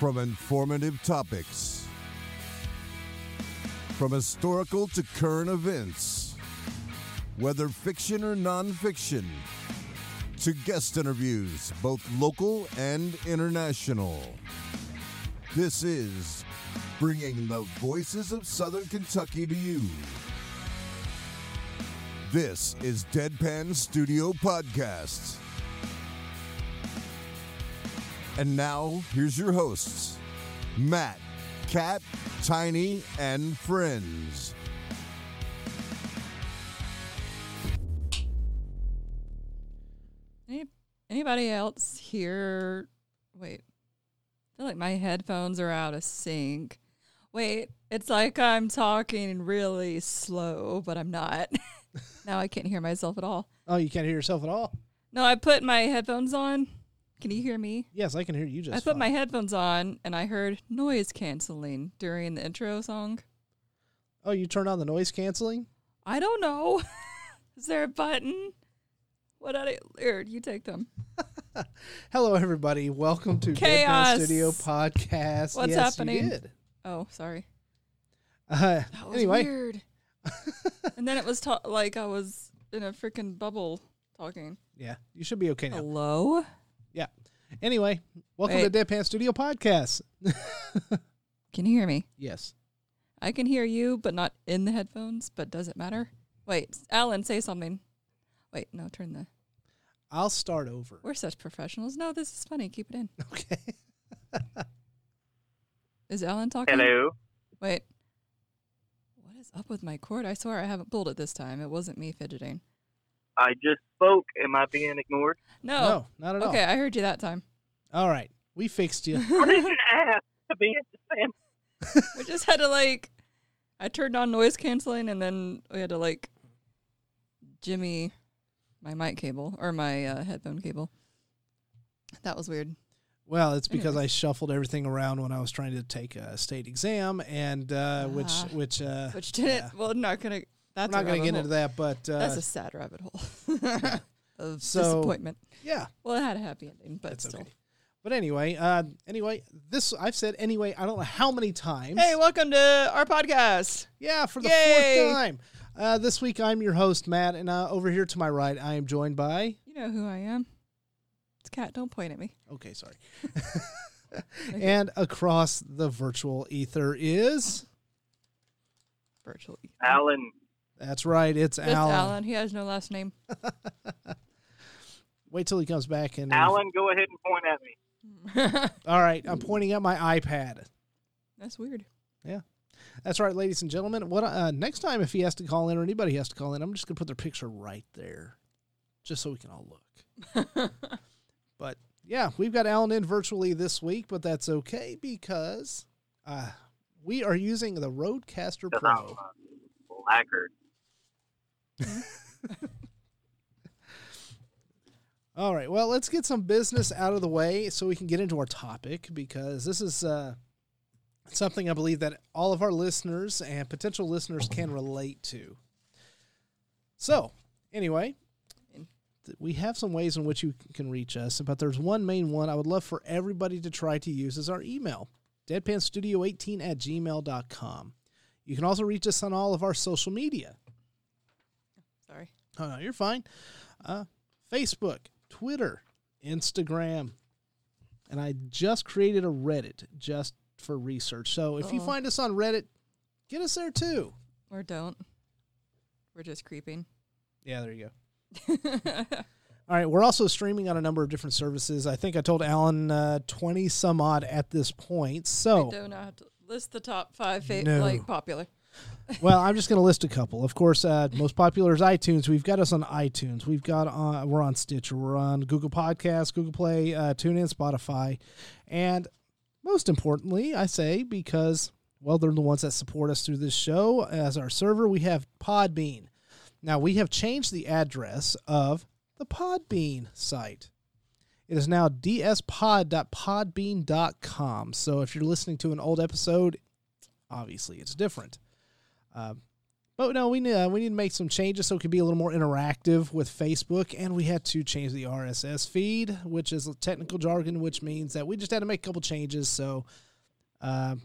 From informative topics, from historical to current events, whether fiction or nonfiction, to guest interviews, both local and international. This is bringing the voices of Southern Kentucky to you. This is Deadpan Studio Podcast. And now, here's your hosts Matt, Cat, Tiny, and friends. Any, anybody else here? Wait. I feel like my headphones are out of sync. Wait, it's like I'm talking really slow, but I'm not. now I can't hear myself at all. Oh, you can't hear yourself at all? No, I put my headphones on. Can you hear me? Yes, I can hear you just I put fine. my headphones on and I heard noise canceling during the intro song. Oh, you turned on the noise canceling? I don't know. Is there a button? What I here, you take them. Hello, everybody. Welcome to Chaos. Deadpan Studio Podcast. What's yes, happening? You did. Oh, sorry. Uh, That was anyway, weird. and then it was ta- like I was in a freaking bubble talking. yeah, you should be okay now. Hello? Yeah. Anyway, welcome Wait. to Deadpan Studio Podcast. Can you hear me? yes. I can hear you, but not in the headphones. But does it matter? Wait, Alan, say something. Wait, no, turn the. I'll start over. We're such professionals. No, this is funny. Keep it in. Okay. Is Alan talking? Hello. Wait. What is up with my cord? I swear I haven't pulled it this time. It wasn't me fidgeting. I just spoke. Am I being ignored? No. No, not at all. Okay, I heard you that time. All right. We fixed you. I didn't ask to be Sam. we just had to like I turned on noise canceling and then we had to like jimmy my mic cable or my uh, headphone cable. That was weird. Well, it's because Anyway. I shuffled everything around when I was trying to take a state exam, and uh, which Ah. which uh, Which didn't yeah. well not gonna that's we're not going to get hole. into that, but uh, That's a sad rabbit hole of So- disappointment. yeah, Well it had a happy ending, but That's still. okay. But anyway, uh, anyway, this I've said anyway. I don't know how many times. Hey, welcome to our podcast. yeah, for the Yay! fourth time. Uh, this week I'm your host Matt, and uh, over here to my right I am joined by. You know who I am. It's Cat, don't point at me. Okay, sorry. and across the virtual ether is. Virtual. Alan. That's right. It's Just Alan. Alan. He has no last name. Wait till he comes back and. Alan, go ahead and point at me. All right, I'm pointing at my iPad. That's weird. Yeah. That's right, ladies and gentlemen. What uh, next time if he has to call in or anybody has to call in, I'm just gonna put their picture right there, just so we can all look. But yeah, we've got Alan in virtually this week, but that's okay because uh, we are using the RodeCaster Pro. a blackguard. All right, well, let's get some business out of the way so we can get into our topic because this is uh, something I believe that all of our listeners and potential listeners can relate to. So, anyway, we have some ways in which you can reach us, but there's one main one I would love for everybody to try to use is our email, deadpanstudio18 at gmail.com. You can also reach us on all of our social media. Oh, no, you're fine. Uh, Facebook, Twitter, Instagram, and I just created a Reddit just for research. So if you Uh-oh. find us on Reddit, get us there too. Or don't. We're just creeping. Yeah, there you go. All right, we're also streaming on a number of different services. I think I told Alan uh, twenty some odd at this point. So I So, don't know how to list the top five fa- No. like popular. Well, I'm just going to list a couple. Of course, uh, most popular is iTunes. We've got us on iTunes. We've got uh, we're on Stitcher. We're on Google Podcasts, Google Play, uh, TuneIn, Spotify, and most importantly, I say because well, they're the ones that support us through this show as our server. We have Podbean. Now we have changed the address of the Podbean site. It is now dspod.podbean.com. So if you're listening to an old episode, obviously it's different. Uh, But no, we need uh, we need to make some changes so it can be a little more interactive with Facebook, and we had to change the RSS feed, which is technical jargon, which means that we just had to make a couple changes. So, uh,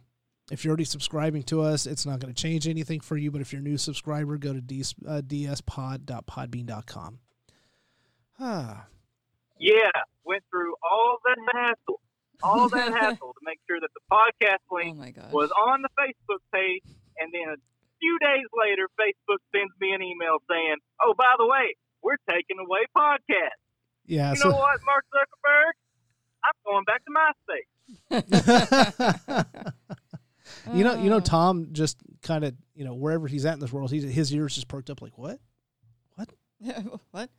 if you're already subscribing to us, it's not going to change anything for you. But if you're a new subscriber, go to ds, uh, dspod.podbean.com. Ah, Yeah, went through all that hassle, all that hassle to make sure that the podcast Oh link my god. was on the Facebook page, and then a few days later, Facebook sends me an email saying, "Oh, by the way, we're taking away podcasts." yeah. You so know what, Mark Zuckerberg? I'm going back to MySpace. you know, you know, Oh. Tom just kind of, you know, wherever he's at in this world, he's, his ears just perked up like, what? what? What?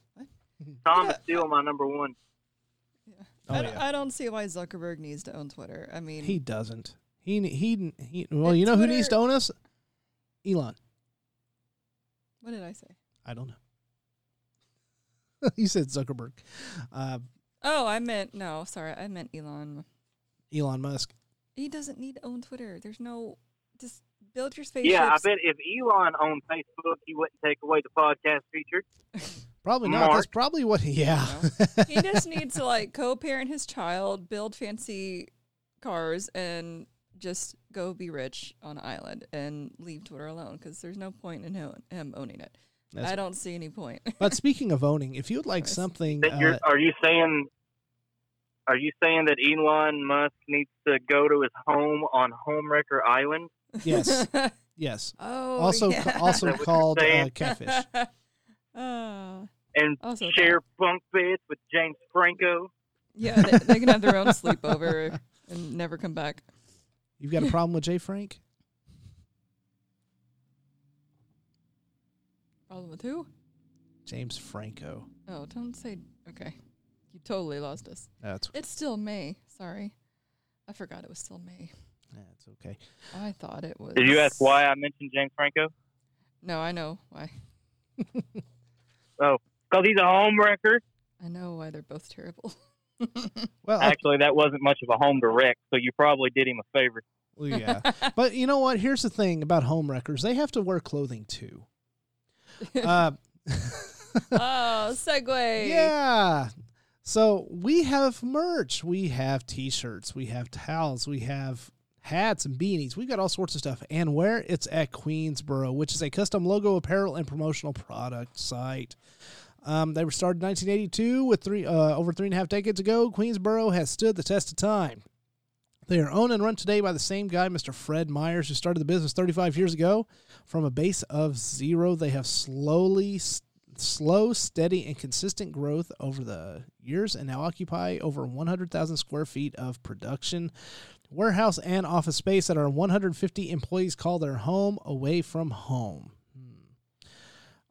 Tom Yeah. is still my number one. Oh, I, don't, yeah. I don't see why Zuckerberg needs to own Twitter. I mean, He doesn't. He, he, he well, And you know who needs to own us? Elon. what did I say? I don't know. you said Zuckerberg. Uh, Oh, I meant no. Sorry, I meant Elon. Elon Musk. He doesn't need to own Twitter. There's no just build your spaceships. Yeah, I bet if Elon owned Facebook, he wouldn't take away the podcast feature. Probably not. That's probably what, yeah. he just needs to like co-parent his child, build fancy cars, and just go be rich on an island and leave Twitter alone because there's no point in him, him owning it. That's- I don't see any point. but speaking of owning, if you would like something, you're, uh, are you saying? Are you saying that Elon Musk needs to go to his home on Homewrecker Island? yes, yes. oh, Also, yeah. also Is that what you're called uh, catfish. Ah. and Also share bunk beds with James Franco. yeah, they, they can have their own sleepover and never come back. You've got a problem with Jay Frank? Problem with who? James Franco. Oh, don't say. Okay, you totally lost us. That's It's still May. Sorry, I forgot it was still May. that's okay. I thought it was. Did you ask why I mentioned James Franco? No, I know why. Oh, because he's a homewrecker. I know why they're both terrible. Well, I- Actually, that wasn't much of a home direct, so you probably did him a favor. well, yeah. but you know what? Here's the thing about home wreckers: they have to wear clothing too. Uh, oh, segue. yeah. So we have merch. We have T-shirts. We have towels. We have hats and beanies. We've got all sorts of stuff. And where it's at Queensboro, which is a custom logo, apparel, and promotional product site. Um, they were started in 1982 with three uh, over three and a half decades ago. Queensboro has stood the test of time. They are owned and run today by the same guy, Mr. Fred Myers, who started the business 35 years ago. From a base of zero, they have slowly, s- slow, steady, and consistent growth over the years and now occupy over 100,000 square feet of production, warehouse, and office space that our 150 employees call their home away from home.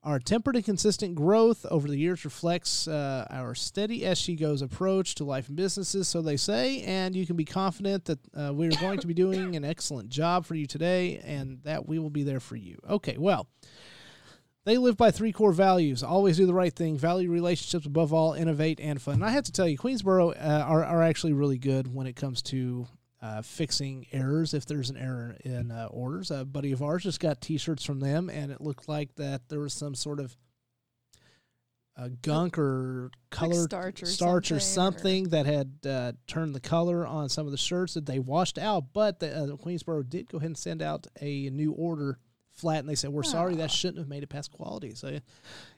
Our tempered and consistent growth over the years reflects uh, our steady as she goes approach to life and businesses, so they say, and you can be confident that uh, we are going to be doing an excellent job for you today and that we will be there for you. Okay, well, they live by three core values always do the right thing, value relationships above all, innovate, and fun. And I have to tell you, Queensboro uh, are, are actually really good when it comes to uh, fixing errors if there's an error in uh, orders. A buddy of ours just got T-shirts from them, and it looked like that there was some sort of uh, gunk or color starch or starch or something, or- something that had uh, turned the color on some of the shirts that they washed out. But the, uh, Queensboro did go ahead and send out a new order flat, and they said, "We're sorry, that shouldn't have made it past quality." So,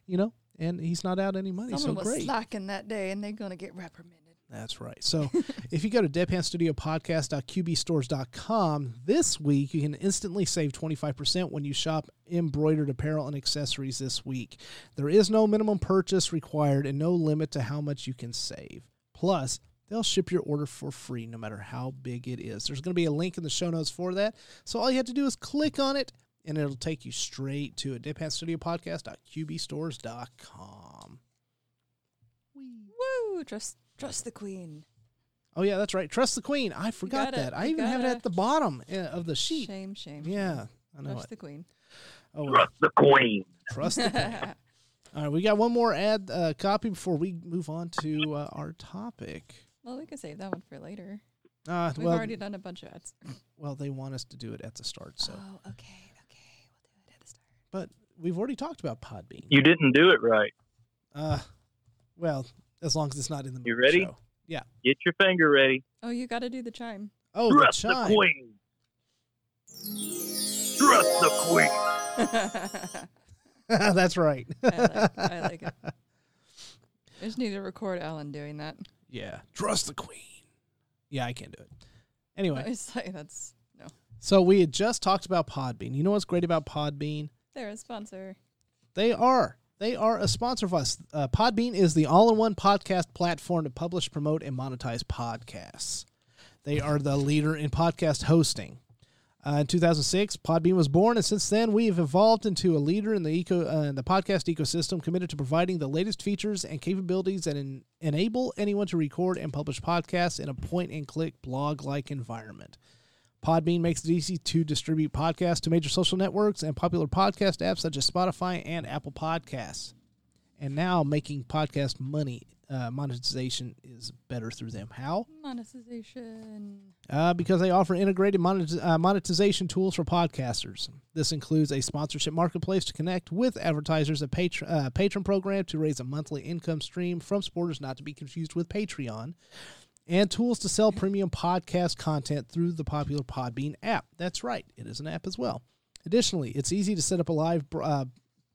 you know, and he's not out any money, Someone so was great. slacking that day, and they're gonna get reprimanded. That's right. So if you go to deadpanstudiopodcast.qbstores.com this week, you can instantly save 25% when you shop embroidered apparel and accessories this week. There is no minimum purchase required and no limit to how much you can save. Plus, they'll ship your order for free no matter how big it is. There's going to be a link in the show notes for that. So all you have to do is click on it and it'll take you straight to it. deadpanstudiopodcast.qbstores.com. Woo! Trust, trust the queen. Oh yeah, that's right. Trust the queen. I forgot gotta- that. I you even have it gotta- at the bottom uh, of the sheet. Shame, shame. Yeah, I know Trust it. the queen. Oh, well, Trust the queen. trust the queen. All right, we got one more ad uh, copy before we move on to uh, our topic. well, we can save that one for later. Uh, We've well, already done a bunch of ads. well, they want us to do it at the start, so Oh, okay, okay. We'll do it at the start. but we've already talked about Podbean. You didn't do it right. Uh, well, as long as it's not in the You middle of the ready? show. Yeah. Get your finger ready. Oh, you got to do the chime. Oh, the Trust the chime. queen. Trust the queen. That's right. I, like, I like it. I just need to record Alan doing that. yeah. Trust the queen. Yeah, I can't do it. Anyway, It's like that's no. so we had just talked about Podbean. You know what's great about Podbean? They're a sponsor. They are. They are a sponsor of us. Uh, Podbean is the all in one podcast platform to publish, promote, and monetize podcasts. They are the leader in podcast hosting. Uh, in 2006, Podbean was born, and since then, we have evolved into a leader in the eco uh, in the podcast ecosystem, committed to providing the latest features and capabilities that en- enable anyone to record and publish podcasts in a point and click blog like environment. Podbean makes it easy to distribute podcasts to major social networks and popular podcast apps such as Spotify and Apple Podcasts. And now making podcast money uh, monetization is better through them. How? Monetization. Uh, because they offer integrated monet- uh, monetization tools for podcasters. This includes a sponsorship marketplace to connect with advertisers, a patron, uh, patron program to raise a monthly income stream from supporters, not to be confused with Patreon, and tools to sell premium podcast content through the popular Podbean app. That's right, it is an app as well. Additionally, it's easy to set up a live uh,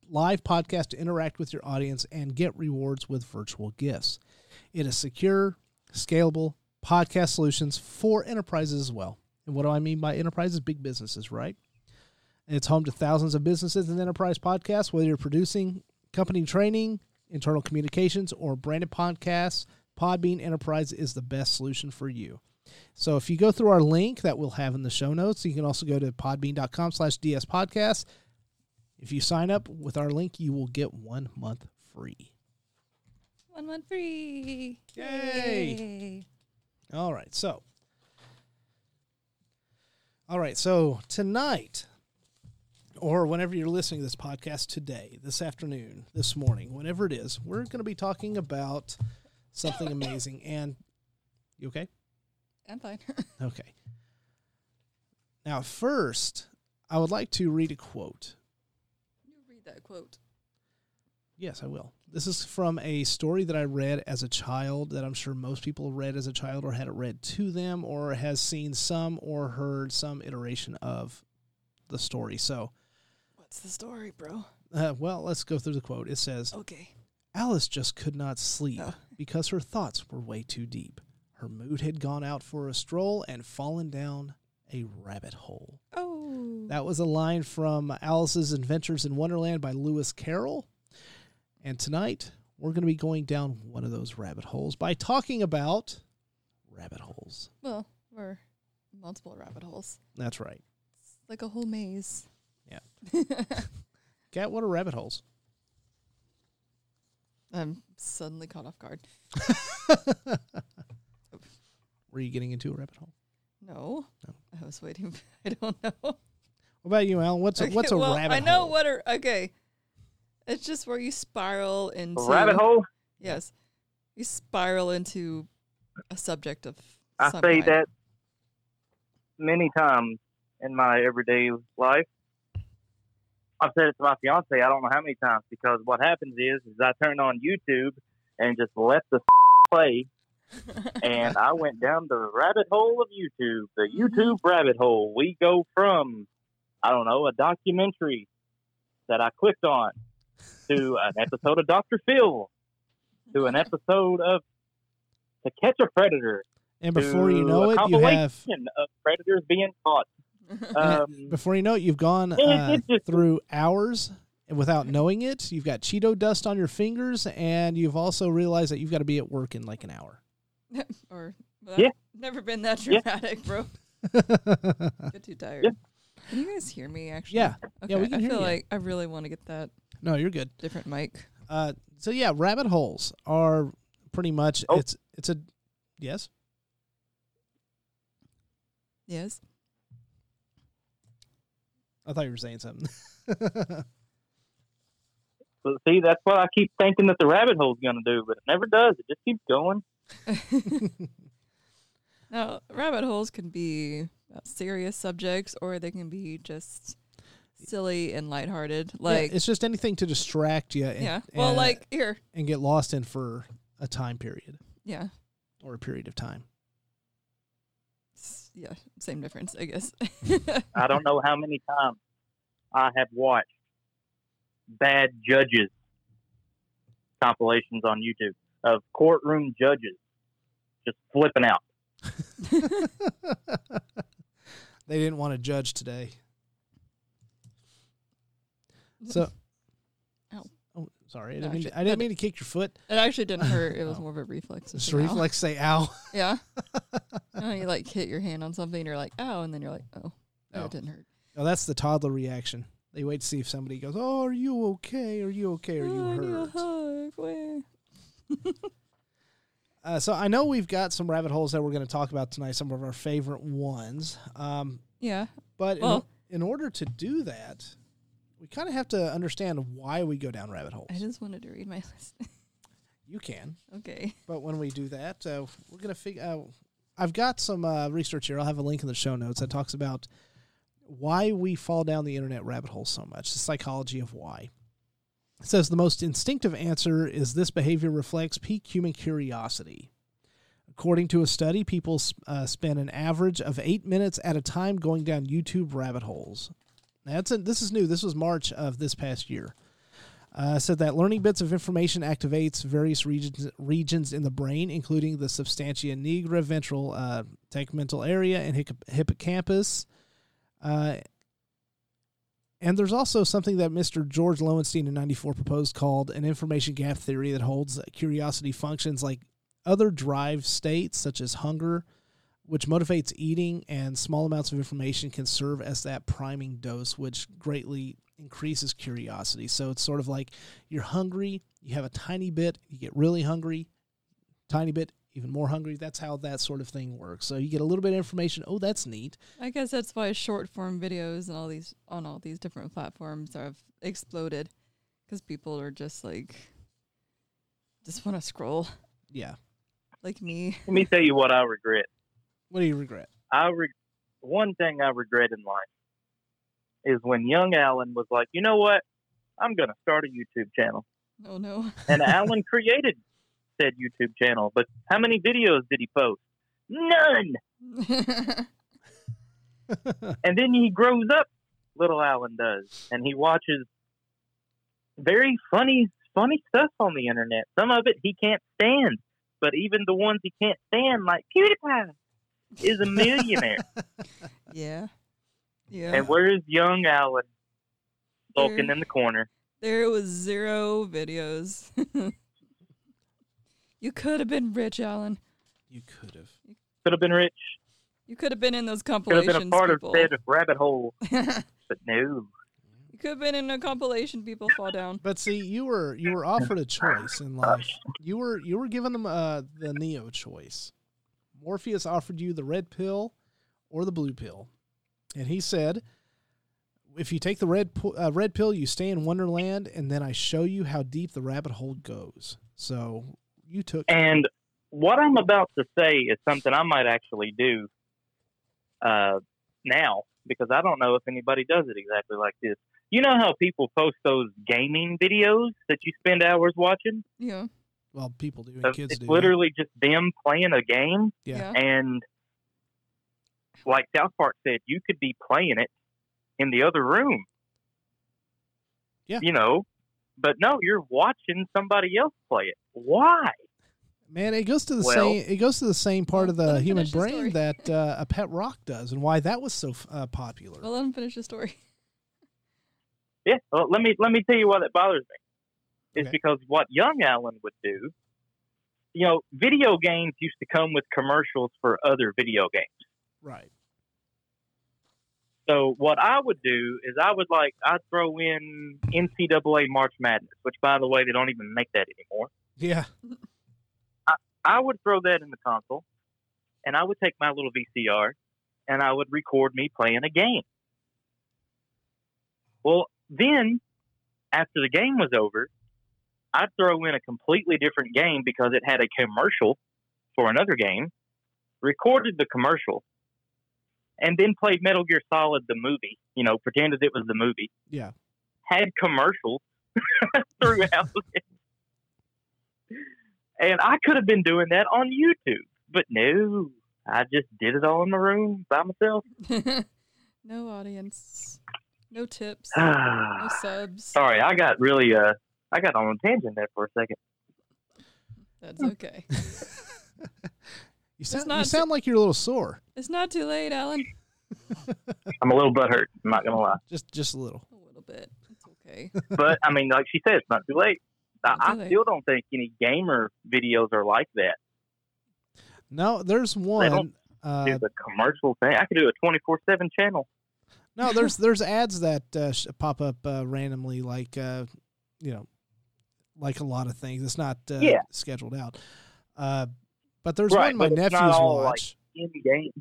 live podcast to interact with your audience and get rewards with virtual gifts. It is secure, scalable podcast solutions for enterprises as well. And what do I mean by enterprises? Big businesses, right? It's home to thousands of businesses and enterprise podcasts, whether you're producing company training, internal communications, or branded podcasts. Podbean Enterprise is the best solution for you. So if you go through our link that we'll have in the show notes, you can also go to podbean.com slash DS podcast. If you sign up with our link, you will get one month free. One month free. Yay. All right, so all right, so tonight or whenever you're listening to this podcast today, this afternoon, this morning, whenever it is, we're going to be talking about something amazing and you okay? I'm fine. Okay. Now, first, I would like to read a quote. you read that quote. Yes, I will. This is from a story that I read as a child that I'm sure most people read as a child or had it read to them or has seen some or heard some iteration of the story. So, What's the story, bro? uh, well, let's go through the quote. It says Okay. Alice just could not sleep Oh. because her thoughts were way too deep. Her mood had gone out for a stroll and fallen down a rabbit hole. Oh. That was a line from Alice's Adventures in Wonderland by Lewis Carroll. And tonight, we're going to be going down one of those rabbit holes by talking about rabbit holes. well, we're multiple rabbit holes. That's right. It's like a whole maze. Yeah. Cat, what are rabbit holes? I'm suddenly caught off guard. Were you getting into a rabbit hole? No. No. I was waiting. I don't know. What about you, Alan? What's a, what's a well, rabbit I know hole? what are okay. It's just where you spiral into A rabbit hole? Yes, you spiral into a subject of. I some say kind. that many times in my everyday life. I've said it to my fiance. I don't know how many times because what happens is, is I turn on YouTube and just let the play, and I went down the rabbit hole of YouTube, the mm-hmm. YouTube rabbit hole. We go from, I don't know, a documentary that I clicked on to an episode of Dr. Phil to an episode of To Catch a Predator and before you to know a it, you compilation have of predators being caught. Um, before you know it, you've gone it- uh, just- through hours without knowing it. You've got Cheeto dust on your fingers, and you've also realized that you've got to be at work in like an hour. or well, Yeah. never been that Yeah. dramatic, bro. Get too tired. Yeah. Can you guys hear me? Actually, Yeah. Okay. Yeah, we can I hear feel you. like I really want to get that no, you're good. different mic. Uh, so yeah, rabbit holes are pretty much Oh. it's it's a yes. Yes. I thought you were saying something. so see, that's what I keep thinking that the rabbit hole's going to do, but it never does. It just keeps going. Now, rabbit holes can be serious subjects, or they can be just silly and lighthearted. Yeah, Like, yeah. it's just anything to distract you. And, Well, and- like here. and get lost in for a time period Yeah. or a period of time. S- Yeah. Same difference, I guess. I don't know how many times I have watched bad judges compilations on YouTube of courtroom judges just flipping out. they didn't want to judge today. So, Ow. sorry, I didn't, mean, actually- I didn't mean to kick your foot. It actually didn't hurt. It was Oh. more of a reflex. Just ow. reflex say ow. Yeah. You, know, you like hit your hand on something, and you're like, ow, and then you're like, oh, no, Oh. it didn't hurt. No, that's the toddler reaction. They wait to see if somebody goes, "Oh, are you okay? Are you okay? Are you Oh, hurt?" Where? Uh, so I know we've got some rabbit holes that we're going to talk about tonight. Some of our favorite ones. Um, Yeah. but in, in order to do that, we kind of have to understand why we go down rabbit holes. I just wanted to read my list. You can, okay. but when we do that, uh, we're going to figure. Uh, I've got some uh, research here. I'll have a link in the show notes that talks about why we fall down the internet rabbit hole so much. The psychology of why. It says the most instinctive answer is this behavior reflects peak human curiosity. According to a study, people uh, spend an average of eight minutes at a time going down YouTube rabbit holes. That's a, this is new. This was March of this past year. Uh, said that learning bits of information activates various regions regions in the brain, including the substantia nigra, ventral uh, tegmental area, and hippocampus. Uh, and there's also something that Mr. George Loewenstein in 94 proposed called an information gap theory that holds that curiosity functions like other drive states, such as hunger, which motivates eating, and small amounts of information can serve as that priming dose, which greatly increases curiosity. So it's sort of like you're hungry, you have a tiny bit, you get really hungry, tiny bit, even more hungry. That's how that sort of thing works. So you get a little bit of information. Oh, that's neat. I guess that's why short form videos and all these on all these different platforms have exploded because people are just like just want to scroll Yeah. like me. Let me tell you what I regret. What do you regret? I re- one thing I regret in life is when young Alan was like, you know what, I'm going to start a YouTube channel, Oh no. and Alan created said YouTube channel. But how many videos did he post? None. And then he grows up, little Alan does, and he watches very funny, funny stuff on the internet. Some of it he can't stand, but even the ones he can't stand, like PewDiePie, is a millionaire. yeah. Yeah. and where's young Alan sulking in the corner? there was zero videos. you could have been rich, Alan. You could have. Could have been rich. You could have been in those compilations. Could have been a part people. of said rabbit hole, but no. You could have been in a compilation. People fall down. But see, you were you were offered a choice in life. You were you were given them uh, the Neo choice. Morpheus offered you the red pill or the blue pill, and he said, "If you take the red uh, red pill, you stay in Wonderland, and then I show you how deep the rabbit hole goes." So you took And what I'm about to say is something I might actually do uh, now because I don't know if anybody does it exactly like this. You know how people post those gaming videos that you spend hours watching? Yeah. Well, people do, and Uh, kids it's do. literally just them playing a game, yeah. Yeah. and like South Park said, you could be playing it in the other room. Yeah. You know, but no, you're watching somebody else play it. Why? Man, it goes to the Well- same. It goes to the same part of the human finish the brain that uh, a pet rock does, and why that was so uh, popular. Well, let him finish the story. Yeah, well, let me let me tell you why that bothers me. Is Okay. because what young Alan would do, you know, video games used to come with commercials for other video games. right. So what I would do is I would like I'd throw in NCAA March Madness, which by the way they don't even make that anymore. Yeah. I would throw that in the console, and I would take my little VCR, and I would record me playing a game. Well, then after the game was over, I'd throw in a completely different game because it had a commercial for another game, recorded the commercial, and then played Metal Gear Solid the movie. You know, pretended it was the movie. Yeah. Had commercials throughout it. And I could have been doing that on YouTube, but no, I just did it all in my room by myself. no audience. No tips. no subs. Sorry, I got really uh I got on a tangent there for a second. That's okay. You sound, not you sound like you're a little sore. it's not too late, Alan. I'm a little butthurt, I'm not gonna lie. Just just a little. A little bit. It's okay. But I mean, like she said, it's not too late. Not I, too I late. still don't think any gamer videos are like that. No, there's one. don't Uh, Do the commercial thing. I could do a 24 seven channel. no, there's there's ads that uh, pop up uh, randomly, like uh, you know, like a lot of things. It's not uh, Yeah. scheduled out. Uh, but there's Right, one my but it's not nephews all, like, watch. In game.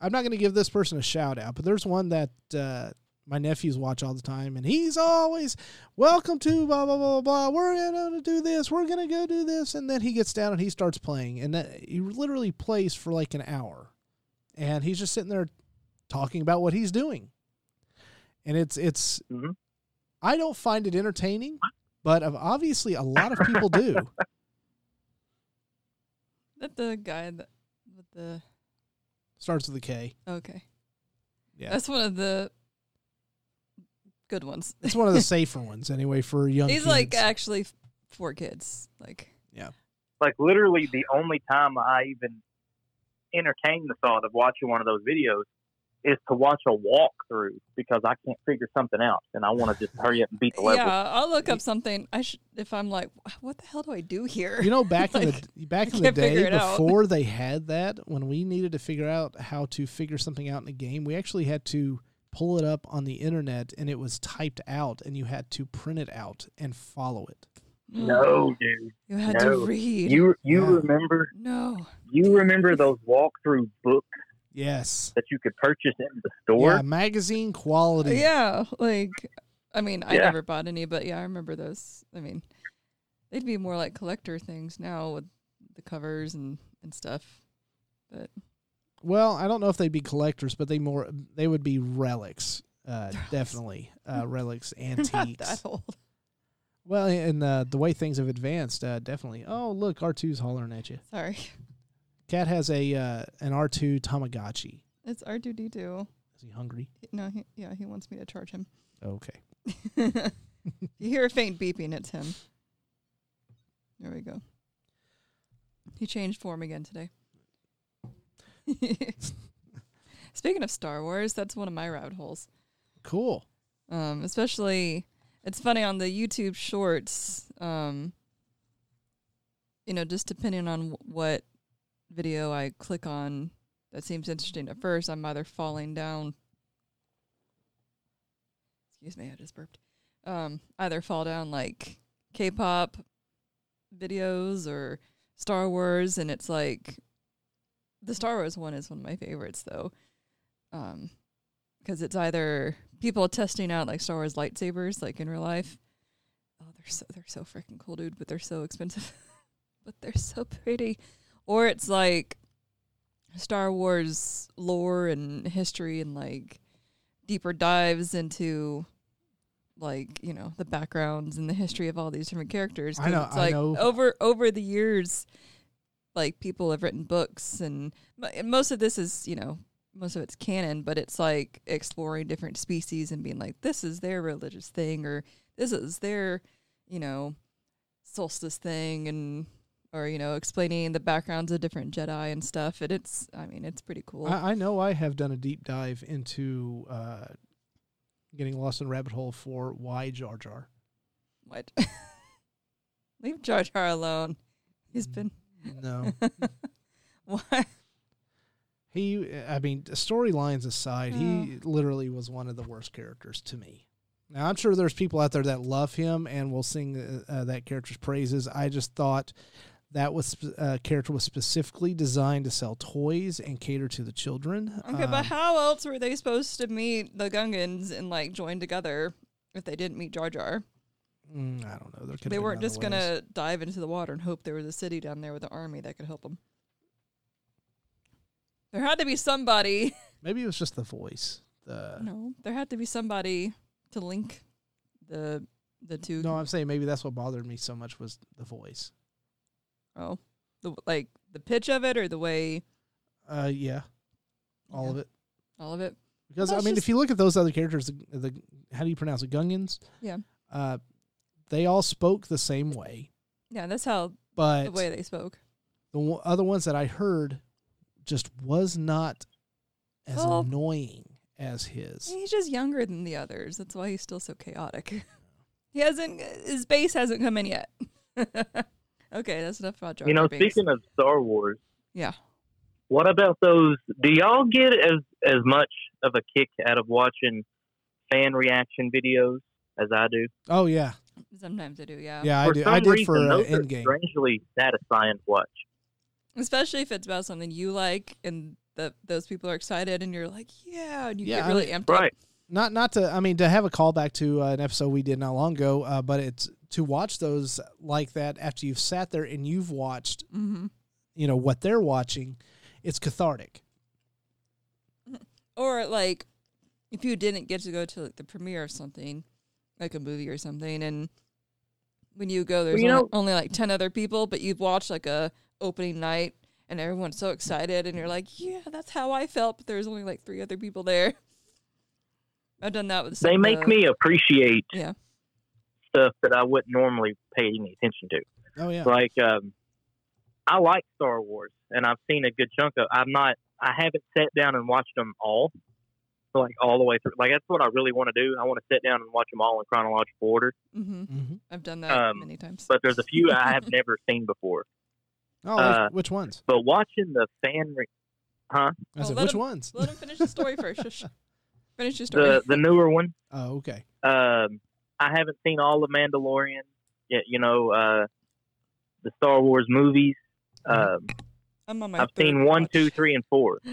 I'm not going to give this person a shout out, but there's one that uh, my nephews watch all the time, and he's always welcome to blah blah blah blah. We're gonna do this. We're gonna go do this, and then he gets down and he starts playing, and that, he literally plays for like an hour, and he's just sitting there talking about what he's doing, and it's it's. Mhm. I don't find it entertaining, but of- obviously a lot of people do. That the guy that with the Starts with a K. okay. Yeah. That's one of the good ones. It's one of the safer ones anyway for young. He's like actually f- for kids. Like Yeah. Like literally, the only time I even entertain the thought of watching one of those videos is to watch a walkthrough because I can't figure something out and I want to just hurry up and beat the level. yeah, I'll look up something. I should if I'm like, what the hell do I do here? You know, back in the back in the day it out. before they had that, when we needed to figure out how to figure something out in a game, we actually had to pull it up on the internet and it was typed out and you had to print it out and follow it. Mm. No, dude. you had no. to read. You you Yeah. remember no, you remember those walkthrough books Yes. that you could purchase in the store? Yeah, magazine quality. yeah, like I mean, I Yeah. never bought any, but yeah, I remember those. I mean, they'd be more like collector things now with the covers and and stuff. But Well, I don't know if they'd be collectors, but they more they would be relics. Uh, definitely uh, relics, they're antiques. not that old. Well, and uh, the way things have advanced, uh, definitely. Oh, look, R 2s hollering at you. Sorry, Cat has a uh, an R two Tamagotchi. it's R two D two. Is he hungry? No, he, yeah, he wants me to charge him. Okay. you hear a faint beeping, it's him. There we go. He changed form again today. Speaking of Star Wars, that's one of my rabbit holes. Cool. Um, especially, it's funny on the YouTube Shorts. Um, you know, just depending on wh- what video I click on, that seems interesting at first. I'm either falling down. Excuse me, I just burped. Um, either fall down like K-pop videos or Star Wars, and it's like the Star Wars one is one of my favorites though, um, because it's either people testing out like Star Wars lightsabers like in real life. Oh, they're so they're so freaking cool, dude, but they're so expensive, but they're so pretty. Or it's like Star Wars lore and history and like deeper dives into like you know the backgrounds and the history of all these different characters. I know- It's I like know. over over the years, like people have written books and and most of this is you know most of it's canon, but it's like exploring different species and being like this is their religious thing or this is their you know solstice thing and or you know explaining the backgrounds of different Jedi and stuff. And it's I mean it's pretty cool. I, I know I have done a deep dive into uh, getting lost in a rabbit hole for why Jar Jar. What? Leave Jar Jar alone. He's been No. what? he, I mean, storylines aside, he literally was one of the worst characters to me. Now, I'm sure there's people out there that love him and will sing uh, uh, that character's praises. I just thought that was uh, character was specifically designed to sell toys and cater to the children. Okay, Um, but how else were they supposed to meet the Gungans and like join together if they didn't meet Jar Jar? mm, I don't know. There They weren't just ways. gonna dive into the water and hope there was a city down there with an army that could help them. There had to be somebody Maybe it was just the voice. The No, there had to be somebody to link the the two. no, I'm saying maybe that's what bothered me so much was the voice. Oh, the like the pitch of it or the way Uh, yeah, all Yeah, of it. all of it. Because Well, I mean, just- if you look at those other characters, the, the how do you pronounce it, Gungans? Yeah. Uh, they all spoke the same way, Yeah, that's how but the way they spoke. the one- other ones that I heard just was not as Well- annoying as his. He's just younger than the others. That's why he's still so chaotic. he hasn't his base hasn't come in yet. okay, that's enough about Jar You know, Jar Binks. speaking of Star Wars, Yeah. what about those? Do y'all get as as much of a kick out of watching fan reaction videos as I do? Oh yeah, Sometimes I do, yeah. yeah, I for do. some I did reason, for uh, those are Endgame. strangely satisfying to watch. Especially if it's about something you like and the those people are excited and you're like, yeah, and you Yeah, get I really mean- amped up. Right. Not not to. I mean, to have a callback to uh, an episode we did not long ago, uh, but it's to watch those like that after you've sat there and you've watched, Mm-hmm. you know, what they're watching. It's cathartic. Or like if you didn't get to go to like the premiere of something, like a movie or something, and when you go, there's you only, know- only like ten other people, but you've watched like a opening night, and everyone's so excited, and you're like, yeah, that's how I felt, but there's only like three other people there. I've done that with. Some They make the- me appreciate Yeah. Stuff that I wouldn't normally pay any attention to. Oh yeah, Like, um, I like Star Wars, and I've seen a good chunk of. I'm not. I haven't sat down and watched them all, like all the way through. Like that's what I really want to do. I want to sit down and watch them all in chronological order. hmm hmm I've done that Um, many times. But there's a few I have never seen before. Oh, which- uh, which ones? But watching the fan, re- huh? I Oh, said let which him- ones? Let him finish the story first. Finish your story. The the newer one. Oh, okay. Um, I haven't seen all of Mandalorian yet. You know, uh, the Star Wars movies. Um, I'm on my. I've seen one, watch. two, three, and four,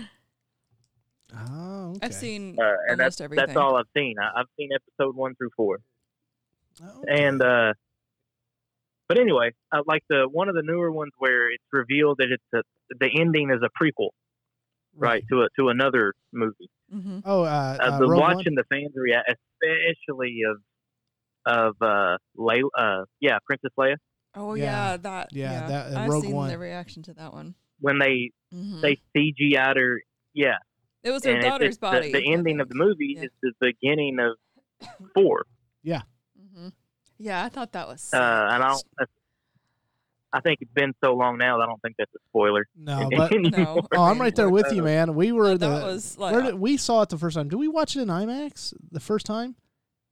Oh, okay. I've seen uh, and almost that's everything. that's all I've seen. I, I've seen episode one through four, Oh, okay. and uh, but anyway, I like the one of the newer ones where it's revealed that it's a, the ending is a prequel, right, to a to another movie. hmm Oh, uh, Uh, uh, the One? watching the fans react, especially of of uh, Layla, uh, yeah, Princess Leia, Oh Yeah. yeah, that. Yeah, Yeah, that, uh, I've Rogue seen One. the reaction to that one. when they mm-hmm. they CGI'd her, yeah, It was her and daughter's it's the- body. The, I ending of the movie Yeah. is the beginning of four, Yeah. Mm-hmm. Yeah, I thought that was. uh, and I don't. I think it's been so long now that I don't think that's a spoiler. No, but No. oh, I'm right there with you, man. We were that the. was like where did, we saw it the first time. Did we watch it in IMAX the first time?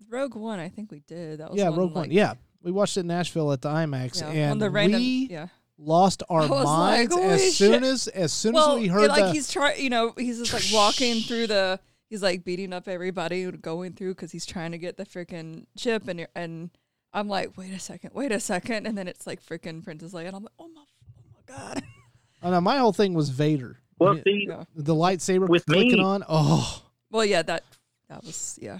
Rogue One. I think we did. That was Yeah, one, Rogue One. like, Yeah, we watched it in Nashville at the IMAX, Yeah, on and the random. we yeah. lost our I was like, minds "Holy as soon shit." as as soon Well, as we yeah, heard like the. he's trying. You know, he's just like walking through the. He's like beating up everybody and going through because he's trying to get the freaking chip, and you're- and I'm like, wait a second, wait a second, and then it's like freaking Princess Leia, and I'm like, oh my, oh my god. oh, no, my whole thing was Vader. I Well, mean, see, Yeah. the lightsaber with clicking me- on. Oh, Well, yeah, that that was yeah.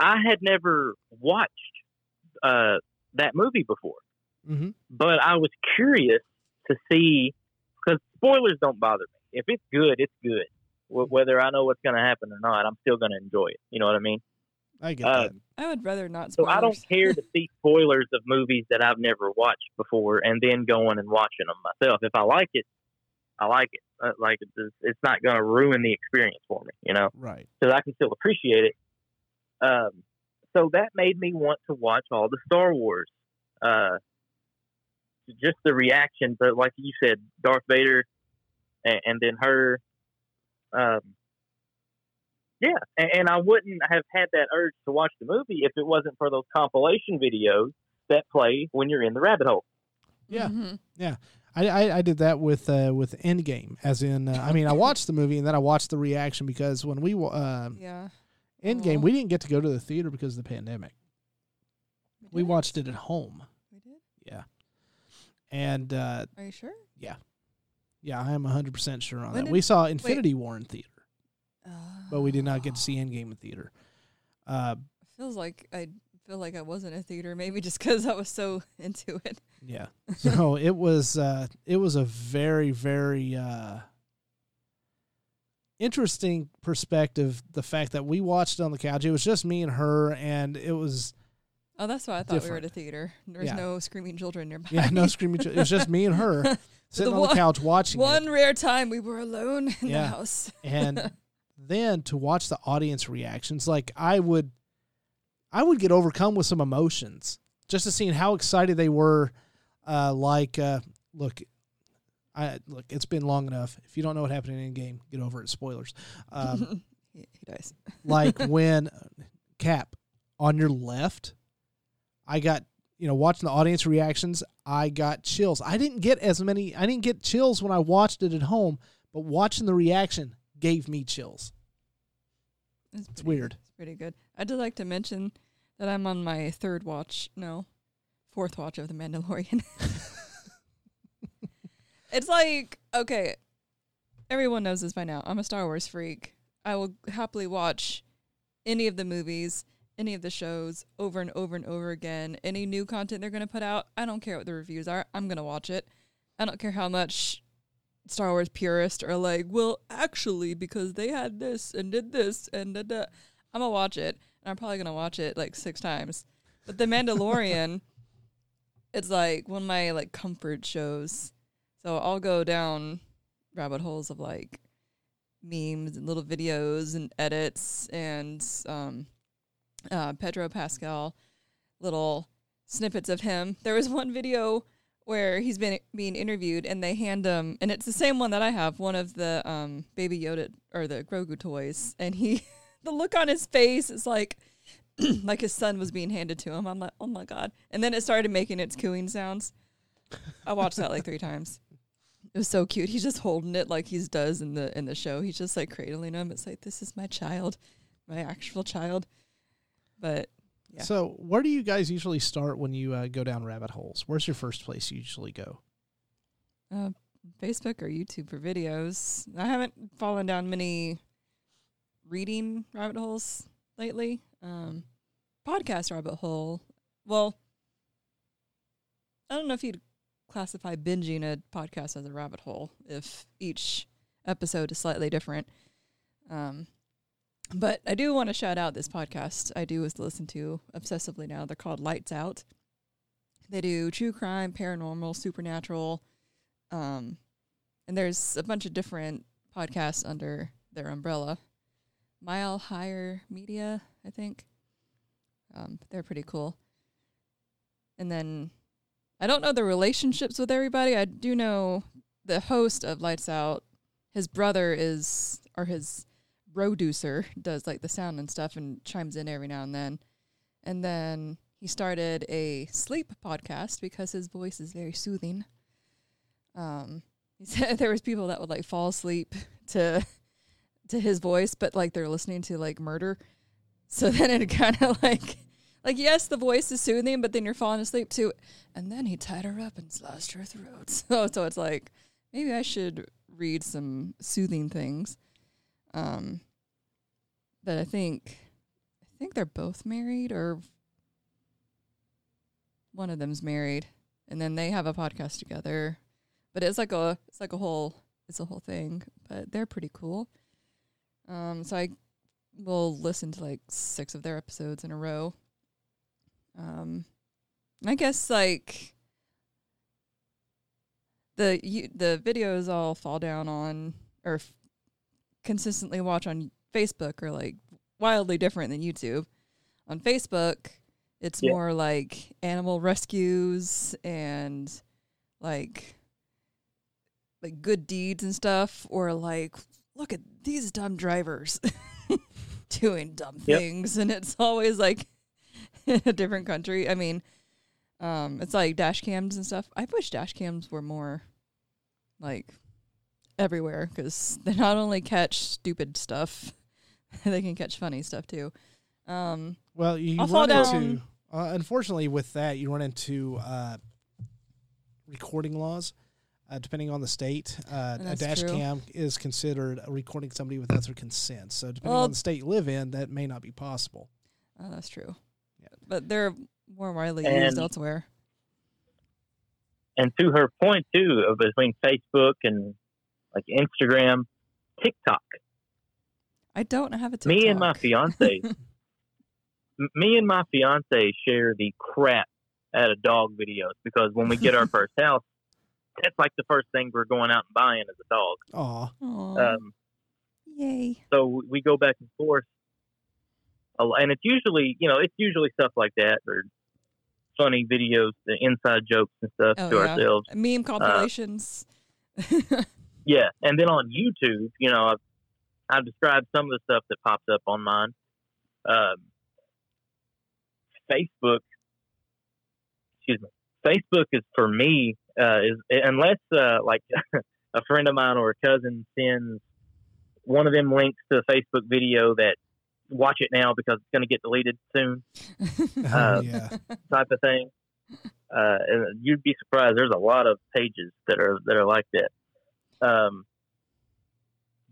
I had never watched uh, that movie before, hmm but I was curious to see because spoilers don't bother me. If it's good, it's good. Wh- Whether I know what's going to happen or not, I'm still going to enjoy it. You know what I mean? I get Uh, that. I would rather not. So I don't care to see spoilers of movies that I've never watched before, and then going and watching them myself. If I like it, I like it. Uh, like it's, it's not going to ruin the experience for me. You know? Right. so I can still appreciate it. Um, so that made me want to watch all the Star Wars. Uh, just the reaction, but like you said, Darth Vader, and, and then her. Um, yeah, and, and I wouldn't have had that urge to watch the movie if it wasn't for those compilation videos that play when you're in the rabbit hole. Yeah. Mhm. I, I, I did that with uh, with Endgame, as in, uh, I mean, I watched the movie and then I watched the reaction because when we wa- uh, Yeah. Endgame, Aw. we didn't get to go to the theater because of the pandemic. We did? watched it at home. We did. Yeah, and uh, Are you sure? yeah, Yeah, I am hundred percent sure on When that. did- we saw Infinity War in theater, but we did not get to Oh. see Endgame in theater. Uh, Feels like I feel like I was in a theater, maybe just because I was so into it. yeah, so it was uh, it was a very very uh, interesting perspective. The fact that we watched it on the couch, it was just me and her, and it was Oh, that's why I thought we were at a Different. theater. There's Yeah. no screaming children nearby. yeah, no screaming. children. It was just me and her sitting The on the couch watching it. One rare time we were alone in Yeah. the house. and then to watch the audience reactions like i would i would get overcome with some emotions just to seeing how excited they were uh like uh look i look it's been long enough. If you don't know what happened in game get over it. Spoilers. Um he, he dies. like when cap on your left i got you know watching the audience reactions i got chills. I didn't get as many i didn't get chills when i watched it at home but watching the reaction gave me chills. It's, it's weird. It's pretty good. I'd just like to mention that I'm on my third watch, no, fourth watch of The Mandalorian. It's like, okay, everyone knows this by now. I'm a Star Wars freak. I will happily watch any of the movies, any of the shows over and over and over again. Any new content they're going to put out, I don't care what the reviews are. I'm going to watch it. I don't care how much Star Wars purists are like, well, actually, because they had this and did this and da da. I'm gonna watch it, and I'm probably gonna watch it like six times. But The Mandalorian, it's like one of my like comfort shows. So I'll go down rabbit holes of like memes and little videos and edits and um, uh, Pedro Pascal, little snippets of him. There was one video where he's been being interviewed and they hand him and it's the same one that I have, one of the um baby Yoda or the Grogu toys and he the look on his face is like like his son was being handed to him. I'm like, "Oh my god." And then it started making its cooing sounds. I watched that like 3 times. It was so cute. He's just holding it like he does in the in the show. He's just like cradling him. It's like this is my child, my actual child. But Yeah. So, where do you guys usually start when you uh, go down rabbit holes? Where's your first place you usually go? Uh, Facebook or YouTube for videos. I haven't fallen down many reading rabbit holes lately. Um, podcast rabbit hole. Well, I don't know if you'd classify binging a podcast as a rabbit hole if each episode is slightly different. Um, but I do want to shout out this podcast I do is listen to obsessively now. They're called Lights Out. They do true crime, paranormal, supernatural, um, and there's a bunch of different podcasts under their umbrella. Mile Higher Media, I think. Um, they're pretty cool. And then I don't know the relationships with everybody. I do know the host of Lights Out. His brother is, or his producer does like the sound and stuff and chimes in every now and then. And then he started a sleep podcast because his voice is very soothing. Um, he said there was people that would like fall asleep to to his voice, but like they're listening to like murder. So then it kind of like like yes, the voice is soothing, but then you're falling asleep too. And then he tied her up and slashed her throat. So so it's like maybe I should read some soothing things. Um, but I think I think they're both married or one of them's married and then they have a podcast together. But it's like a it's like a whole it's a whole thing, but they're pretty cool. Um so I will listen to like 6 of their episodes in a row. Um I guess like the you, the videos all fall down on or f- consistently watch on Facebook are like wildly different than YouTube. On Facebook, it's Yeah. more like animal rescues and like like good deeds and stuff or like look at these dumb drivers doing dumb Yep. things and it's always like in a different country. I mean, um it's like dash cams and stuff. I wish dash cams were more like everywhere cuz they not only catch stupid stuff, they can catch funny stuff too. Um Well, you I'll run into uh, unfortunately with that you run into uh, recording laws. Uh, depending on the state, uh, a dash true. cam is considered recording somebody without their consent. So, depending Well- on the state you live in, that may not be possible. Oh, that's true. Yeah. But they're more widely And- used elsewhere. and to her point too, of between Facebook and like Instagram, TikTok I don't have a TikTok. me and my fiance, me and my fiance share the crap out of dog videos because when we get our first house, that's like the first thing we're going out and buying is a dog. Aw. Aw, Um, yay. so we go back and forth, a lo- and it's usually you know it's usually stuff like that or funny videos, the inside jokes and stuff Oh, to yeah. ourselves. Meme compilations. Yeah, and then on YouTube, you know, I've, I've described some of the stuff that pops up on mine. Um, Facebook, excuse me, Facebook is for me uh, is unless uh, like a friend of mine or a cousin sends one of them links to a Facebook video that watch it now because it's going to get deleted soon Oh, Uh, yeah. type of thing. Uh, and you'd be surprised. There's a lot of pages that are that are like that. Um,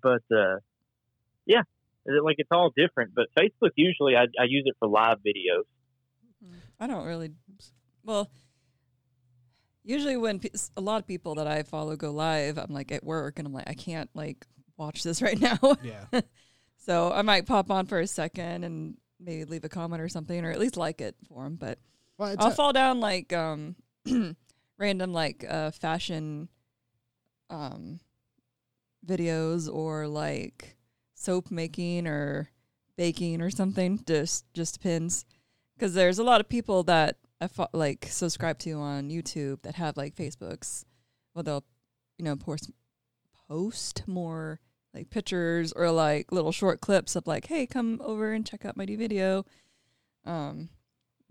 but uh, yeah, it- like it's all different. But Facebook usually I, I use it for live videos. I don't really. Well, usually when pe- a lot of people that I follow go live, I'm like at work and I'm like, I can't like watch this right now. Yeah. so I might pop on for a second and maybe leave a comment or something, or at least like it for them. But Well, I'll a- fall down like um random like uh fashion um videos or like soap making or baking or something just just depends because there's a lot of people that I fo- like subscribe to on YouTube that have like Facebooks well they'll you know post post more like pictures or like little short clips of like hey come over and check out my new video um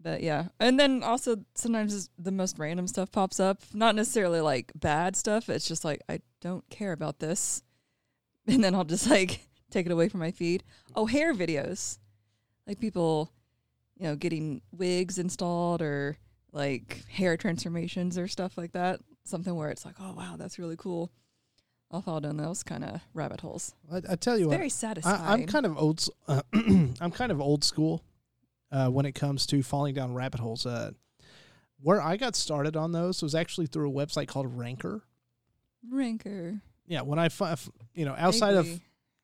but yeah, and then also sometimes the most random stuff pops up. Not necessarily like bad stuff. It's just like I don't care about this, and then I'll just like take it away from my feed. Oh, hair videos, like people, you know, getting wigs installed or like hair transformations or stuff like that. Something where it's like, oh wow, that's really cool. I'll fall down those kind of rabbit holes. I, I tell you what, Very satisfying. I, I'm kind of old. Uh, I'm kind of old school uh, when it comes to falling down rabbit holes. Uh, where I got started on those was actually through a website called Ranker. Ranker. Yeah, when I, fi- you know, outside of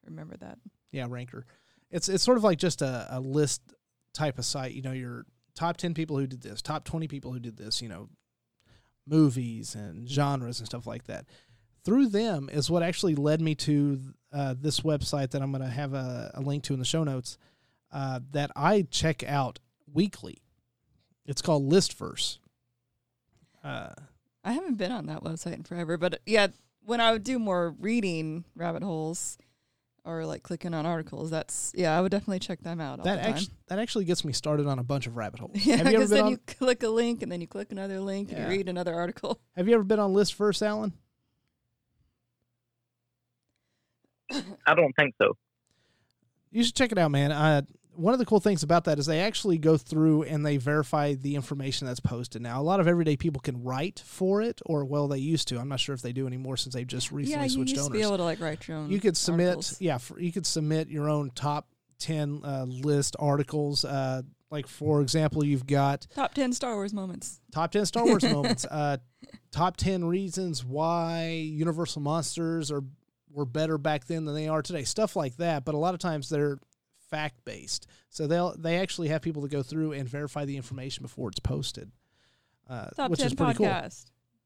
remember that. yeah, Ranker, it's it's sort of like just a, a list type of site. You know, your top ten people who did this, top twenty people who did this. You know, movies and genres and stuff like that. Through them is what actually led me to uh, this website that I'm going to have a, a link to in the show notes uh, that I check out weekly. It's called Listverse. Uh, I haven't been on that website in forever, but yeah, when I would do more reading rabbit holes or like clicking on articles, that's yeah, I would definitely check them out that actually that actually gets me started on a bunch of rabbit holes. yeah, have you ever because then on you click a link and then you click another link and you read another article. Have you ever been on Listverse, Alan? I don't think so. You should check it out, man. Uh, one of the cool things about that is they actually go through and they verify the information that's posted. Now, a lot of everyday people can write for it, or well, they used to. I'm not sure if they do anymore since they've just recently yeah, you switched used to be owners. able to like write your own. You could submit, articles. yeah, for, you could submit your own top ten uh, list articles. Uh, like for example, you've got top ten Star Wars moments. top 10 Star Wars moments, uh, top 10 reasons why Universal monsters are were better back then than they are today. Stuff like that, but a lot of times they're fact based. So they'll they actually have people to go through and verify the information before it's posted. Uh, Top which ten is pretty cool. podcast.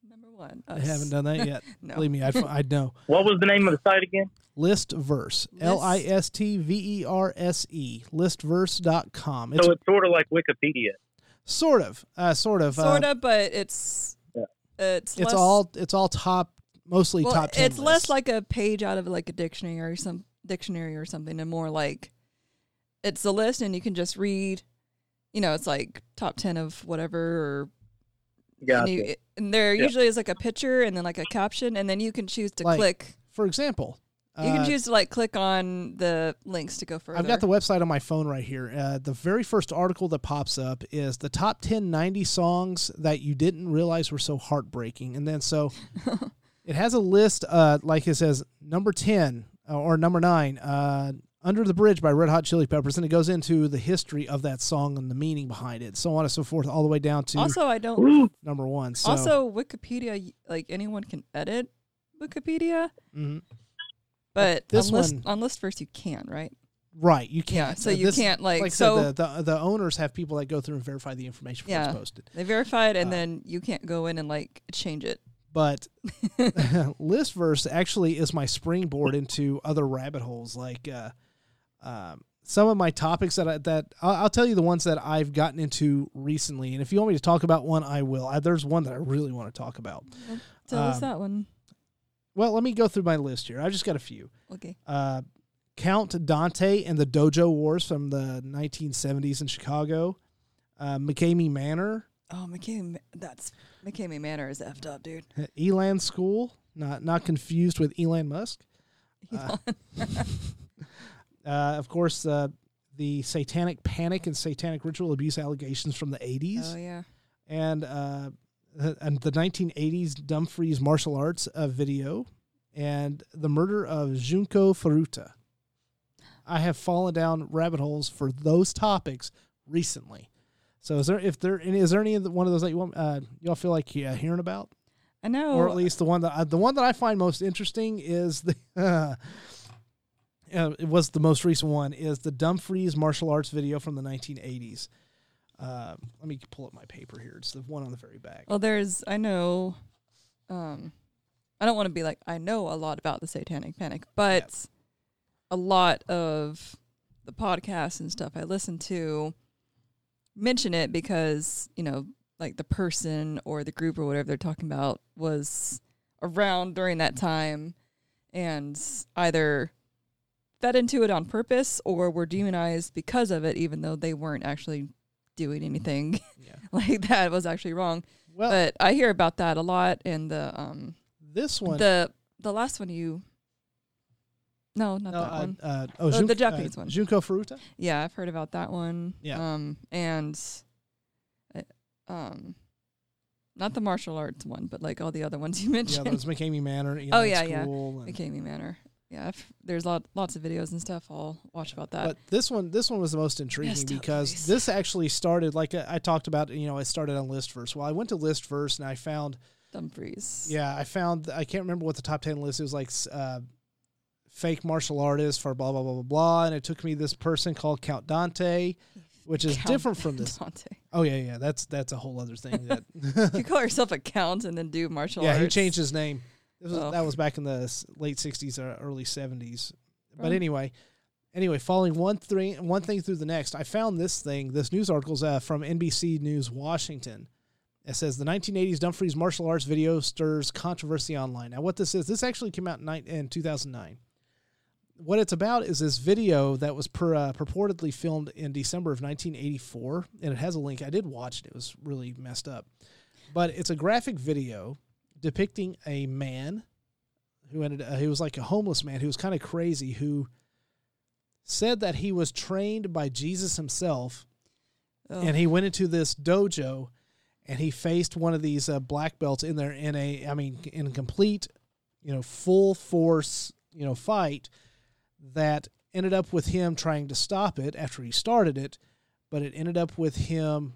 Number one. I haven't done that yet. No. Believe me, I'd, I'd know. What was the name of the site again? Listverse. L I S T V E R S E. Listverse.com. It's so it's sort of like Wikipedia. sort of. Uh, sort of. Sort uh, of, but it's Yeah. it's It's less, all it's all top mostly well, top 10 It's less like a page out of like a dictionary or some dictionary or something, and more like it's a list, and you can just read. You know, it's like top ten of whatever, or and, you, and there Yeah. usually is like a picture and then like a caption, and then you can choose to Like, click. For example, You can uh, choose to like click on the links to go further. I've got the website on my phone right here. Uh, the very first article that pops up is the top 10 90 songs that you didn't realize were so heartbreaking. And then so it has a list, uh, like it says number 10 uh, or number 9, uh, Under the Bridge by Red Hot Chili Peppers. And it goes into the history of that song and the meaning behind it, so on and so forth, all the way down to also, I don't. Number one. So, Also, Wikipedia, like anyone can edit Wikipedia, mhm. but this on list one- on Listverse you can, right? right. You can't. so Uh, you this- can't like, like so said, the, the the owners have people that go through and verify the information before Yeah. it's posted. they verify it and uh, then you can't go in and like change it. But Listverse actually is my springboard into other rabbit holes. Like uh, um, some of my topics that I, that I'll, I'll tell you the ones that I've gotten into recently. And if you want me to talk about one, I will. I, there's one that I really want to talk about. Tell us Um, that one. Well, let me go through my list here. I've just got a few. Okay. uh, Count Dante and the Dojo Wars from the 1970s in Chicago, uh, McCamey Manor, Oh, McCamey, that's McCamey Manor is effed up, dude. Elan School, not not confused with Elon Musk. Uh, uh, of course, uh, the Satanic Panic and Satanic Ritual Abuse allegations from the 80s, oh yeah. and uh, and the 1980s Dumfries martial arts uh, video, and the murder of Junko Furuta. I have fallen down rabbit holes for those topics recently. So is there if there any is there any of the, one of those that you want uh, y'all feel like uh, hearing about, I know. or at least the one that I, the one that I find most interesting is the. Uh, it was the most recent one is the Dumfries martial arts video from the 1980s. Uh, let me pull up my paper here. It's the one on the very back. Well, there's I know. Um, I don't want to be like I know a lot about the Satanic Panic, but a lot of the podcasts and stuff I listen to mention it because you know, like the person or the group or whatever they're talking about was around during that time, and either fed into it on purpose or were demonized because of it, even though they weren't actually doing anything Yeah. like that was actually wrong. Well, but I hear about that a lot and the um this one, the the last one you No, not no, that uh, one. uh, oh, The- Jun- the Japanese uh, one. Junko Furuta. Yeah, I've heard about that one. Yeah. Um and uh, um not the martial arts one, but like all the other ones you mentioned. Yeah, mentioned. those McCamey Manor. Oh, Elan yeah, yeah. School, and- McCamey Manor. Yeah, I've, there's lot lots of videos and stuff. I'll watch about that. But this one, this one was the most intriguing Messed up because place. this actually started like uh, I talked about. You know, I started on Listverse. Well, I went to Listverse and I found, Dumfries. yeah, I found. I can't remember what the top ten list. It was like uh, fake martial artist for blah blah blah blah blah, and it took me this person called Count Dante, which is Count different from this. Dante. Oh yeah, yeah, that's that's a whole other thing. That you call yourself a count and then do martial yeah, arts. Yeah, he changed his name. Was, Oh. That was back in the late '60s or early '70s. But Right. anyway, anyway, following one thing, one thing through the next, I found this thing. This news article's uh, from NBC News Washington. It says the 1980s Dumfries martial arts video stirs controversy online. Now, what this is, this actually came out in 2009. What it's about is this video that was per, uh, purportedly filmed in December of 1984, and it has a link. I did watch it; it was really messed up, but it's a graphic video depicting a man who ended uh, he was like a homeless man who was kind of crazy who said that he was trained by Jesus himself Oh, and he went into this dojo and he faced one of these uh, black belts in there in a I mean in complete you know full force you know fight that ended up with him trying to stop it after he started it but it ended up with him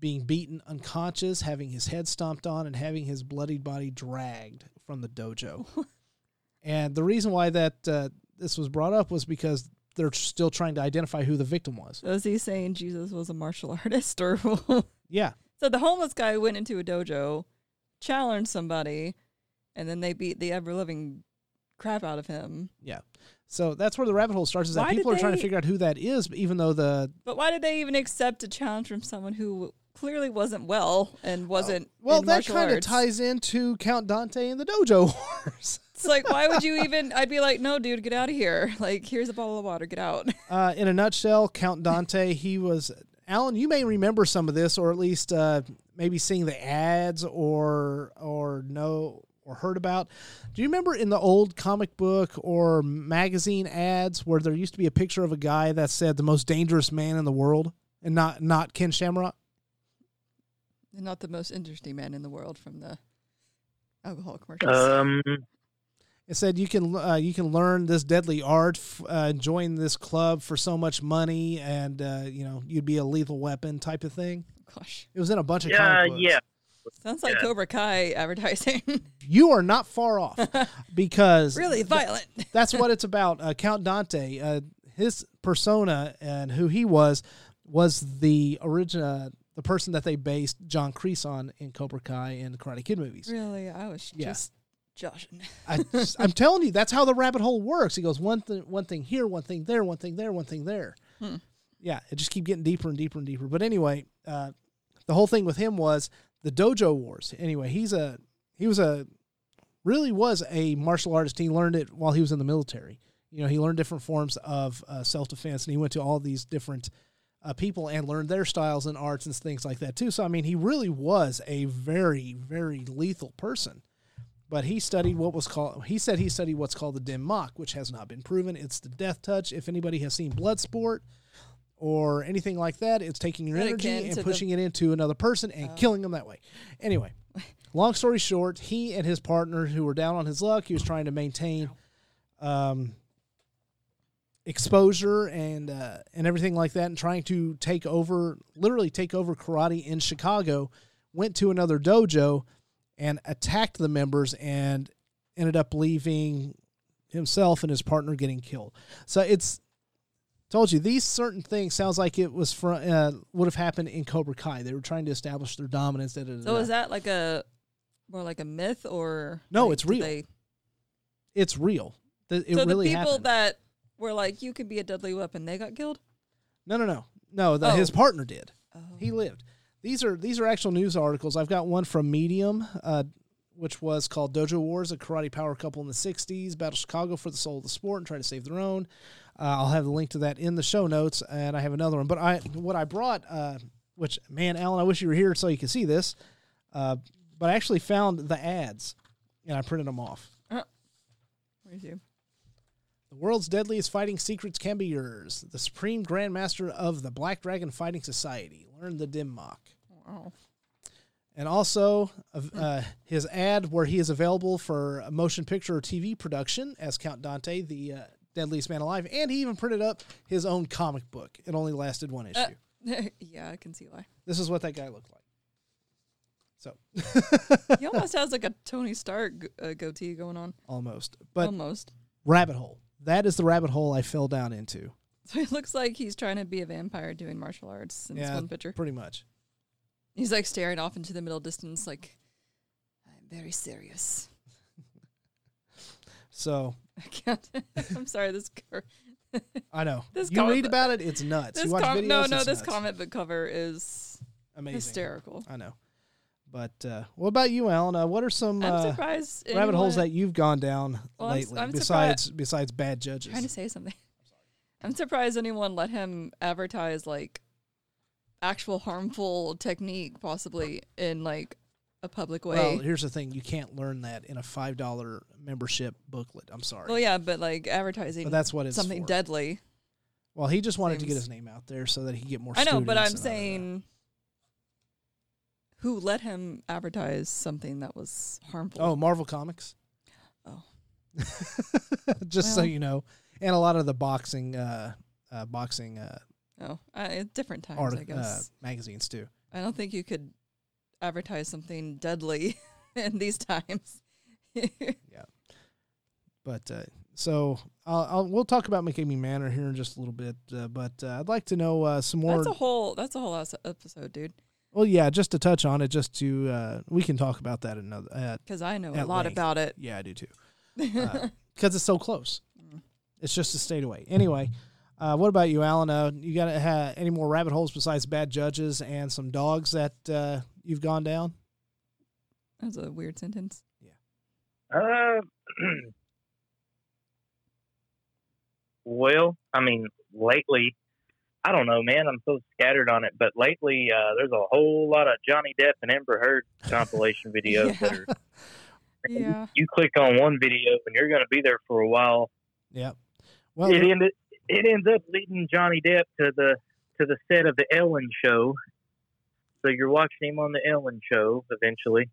being beaten unconscious having his head stomped on and having his bloodied body dragged from the dojo and the reason why that uh, this was brought up was because they're still trying to identify who the victim was is he saying Jesus was a martial artist or yeah so the homeless guy went into a dojo, challenged somebody, and then they beat the ever living crap out of him. Yeah. So that's where the rabbit hole starts. Is that Why people are trying to figure out who that is, even though the But why did they even accept a challenge from someone who clearly wasn't well and wasn't well that kind of ties into Count Dante and the Dojo Wars. It's like why would you even? I'd be like, no, dude, get out of here. Like here's a bottle of water, get out. uh, in a nutshell, Count Dante, he was Alan. You may remember some of this, or at least uh, maybe seeing the ads, or or know or heard about. Do you remember in the old comic book or magazine ads where there used to be a picture of a guy that said the most dangerous man in the world, and not not Ken Shamrock? Not the most interesting man in the world from the alcohol commercials. Um, It said you can uh, you can learn this deadly art, f- uh, join this club for so much money, and uh, you know you'd be a lethal weapon type of thing. Gosh, It was in a bunch of yeah, comic books. yeah. Sounds like Yeah. Cobra Kai advertising. You are not far off because really violent. that's what it's about. Uh, Count Dante, uh, his persona and who he was was the original the person that they based John Kreese on in Cobra Kai and the Karate Kid movies. Really, I was Yeah. just joshing. I, I'm telling you, that's how the rabbit hole works. He goes one thing, one thing here, one thing there, one thing there, one thing there. Hmm. Yeah, it just keep getting deeper and deeper and deeper. But anyway, uh, the whole thing with him was the dojo wars. Anyway, he's a he was a really was a martial artist. He learned it while he was in the military. You know, he learned different forms of uh, self defense, and he went to all these different uh, people and learned their styles and arts and things like that too. So I mean, he really was a very very lethal person but he studied what was called he said he studied what's called the dim mak which has not been proven it's the death touch if anybody has seen bloodsport or anything like that it's taking your energy and to the- pushing it into another person and Oh. killing them that way anyway long story short he and his partner who were down on his luck he was trying to maintain um, exposure and uh, and everything like that and trying to take over literally take over karate in Chicago went to another dojo and attacked the members and ended up leaving himself and his partner getting killed. So it's told you these certain things sounds like it was from uh, would have happened in Cobra Kai. They were trying to establish their dominance. Da, da, da, So is that like a more like a myth or No, like, it's real. They, it's real. It so really the people happened. that were like, you could be a deadly weapon, they got killed. no, no, no, no. The, Oh. His partner did. Oh. He lived. These are these are actual news articles. I've got one from Medium, uh, which was called "Dojo Wars: A Karate Power Couple in the '60s Battle Chicago for the soul of the sport and try to save their own." Uh, I'll have the link to that in the show notes, and I have another one. But I what I brought, uh, which man, Alan, I wish you were here so you could see this. Uh, but I actually found the ads, and I printed them off. Where's you? The world's deadliest fighting secrets can be yours. The Supreme Grandmaster of the Black Dragon Fighting Society. Learn the Dim Mak. Wow. and also uh, his ad where he is available for a motion picture or TV production as Count Dante, the uh, deadliest man alive, and he even printed up his own comic book. It only lasted one issue. Uh, yeah, I can see why. this is what that guy looked like. So He almost has like a Tony Stark uh, goatee going on. almost, but almost. rabbit hole. That is the rabbit hole I fell down into. So it looks like he's trying to be a vampire doing martial arts in this one picture. Pretty much. He's like staring off into the middle distance, like, I'm very serious. So I can't. I'm sorry. This cur- I know This you read about it. It's nuts. you watch com- videos. no, no. This nuts. comic book cover is amazing. hysterical. I know. But uh, what about you, Alan? Uh, what are some uh, surprised. rabbit holes that you've gone down Well, I'm lately I'm besides besides bad judges? trying to say something. I'm surprised anyone let him advertise like actual harmful technique, possibly in like a public way. Well, here's the thing: you can't learn that in a five dollar membership booklet. I'm sorry, Well, yeah, but like advertising but that's what it's something for. deadly. Well, he just wanted to get his name out there so that he could get more. I know, but I'm students and all of that. saying who let him advertise something that was harmful? Oh, Marvel Comics. Oh. just so you know, and a lot of the boxing, uh, uh, boxing uh, oh, uh, at different times, art, I uh, guess. magazines too. I don't think you could advertise something deadly in these times. Yeah. But uh, so I'll, I'll we'll talk about McCamey Manor here in just a little bit. Uh, but uh, I'd like to know uh, some more. that's a whole. That's a whole episode, dude. well, yeah, just to touch on it, just to uh, we can talk about that another. Uh, Because I know a lot length. about it. yeah, I do too. because it's so close. Mm. It's just a state away. Anyway, uh, what about you, Alan? Uh, you got uh, any more rabbit holes besides bad judges and some dogs that uh, you've gone down? That's a weird sentence. Yeah. Uh, well, I mean, lately, I don't know, man. I'm so scattered on it, but lately, uh, there's a whole lot of Johnny Depp and Amber Heard compilation videos that Yeah. are. Yeah. You click on one video and you're going to be there for a while. Yep. Well, it ended. It ends up leading Johnny Depp to the to the set of the Ellen Show. So you're watching him on the Ellen Show eventually.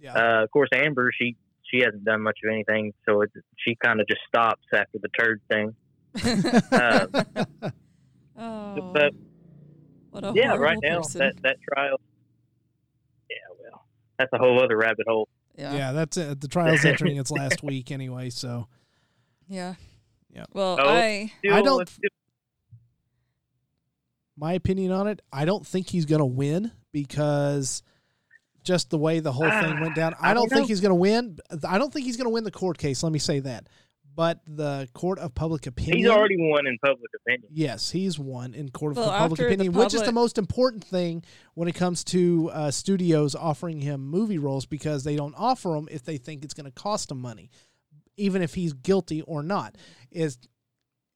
yeah. Uh, of course, Amber, she she hasn't done much of anything, so it, she kind of just stops after the turd thing. uh, oh, But what a yeah, right now person. that that trial. Yeah, well, that's a whole other rabbit hole. yeah. yeah, that's it. The trial's entering its last week anyway, so Yeah. Well, Oh. I Still, I don't- it's My opinion on it, I don't think he's going to win because just the way the whole thing went down. I I don't don't think know. he's going to win. I don't think he's going to win the court case. Let me say that. But the court of public opinion. he's already won in public opinion. Yes, he's won in court of Well, public after the opinion, which is the most important thing when it comes to uh, studios offering him movie roles because they don't offer them if they think it's going to cost them money, even if he's guilty or not. Is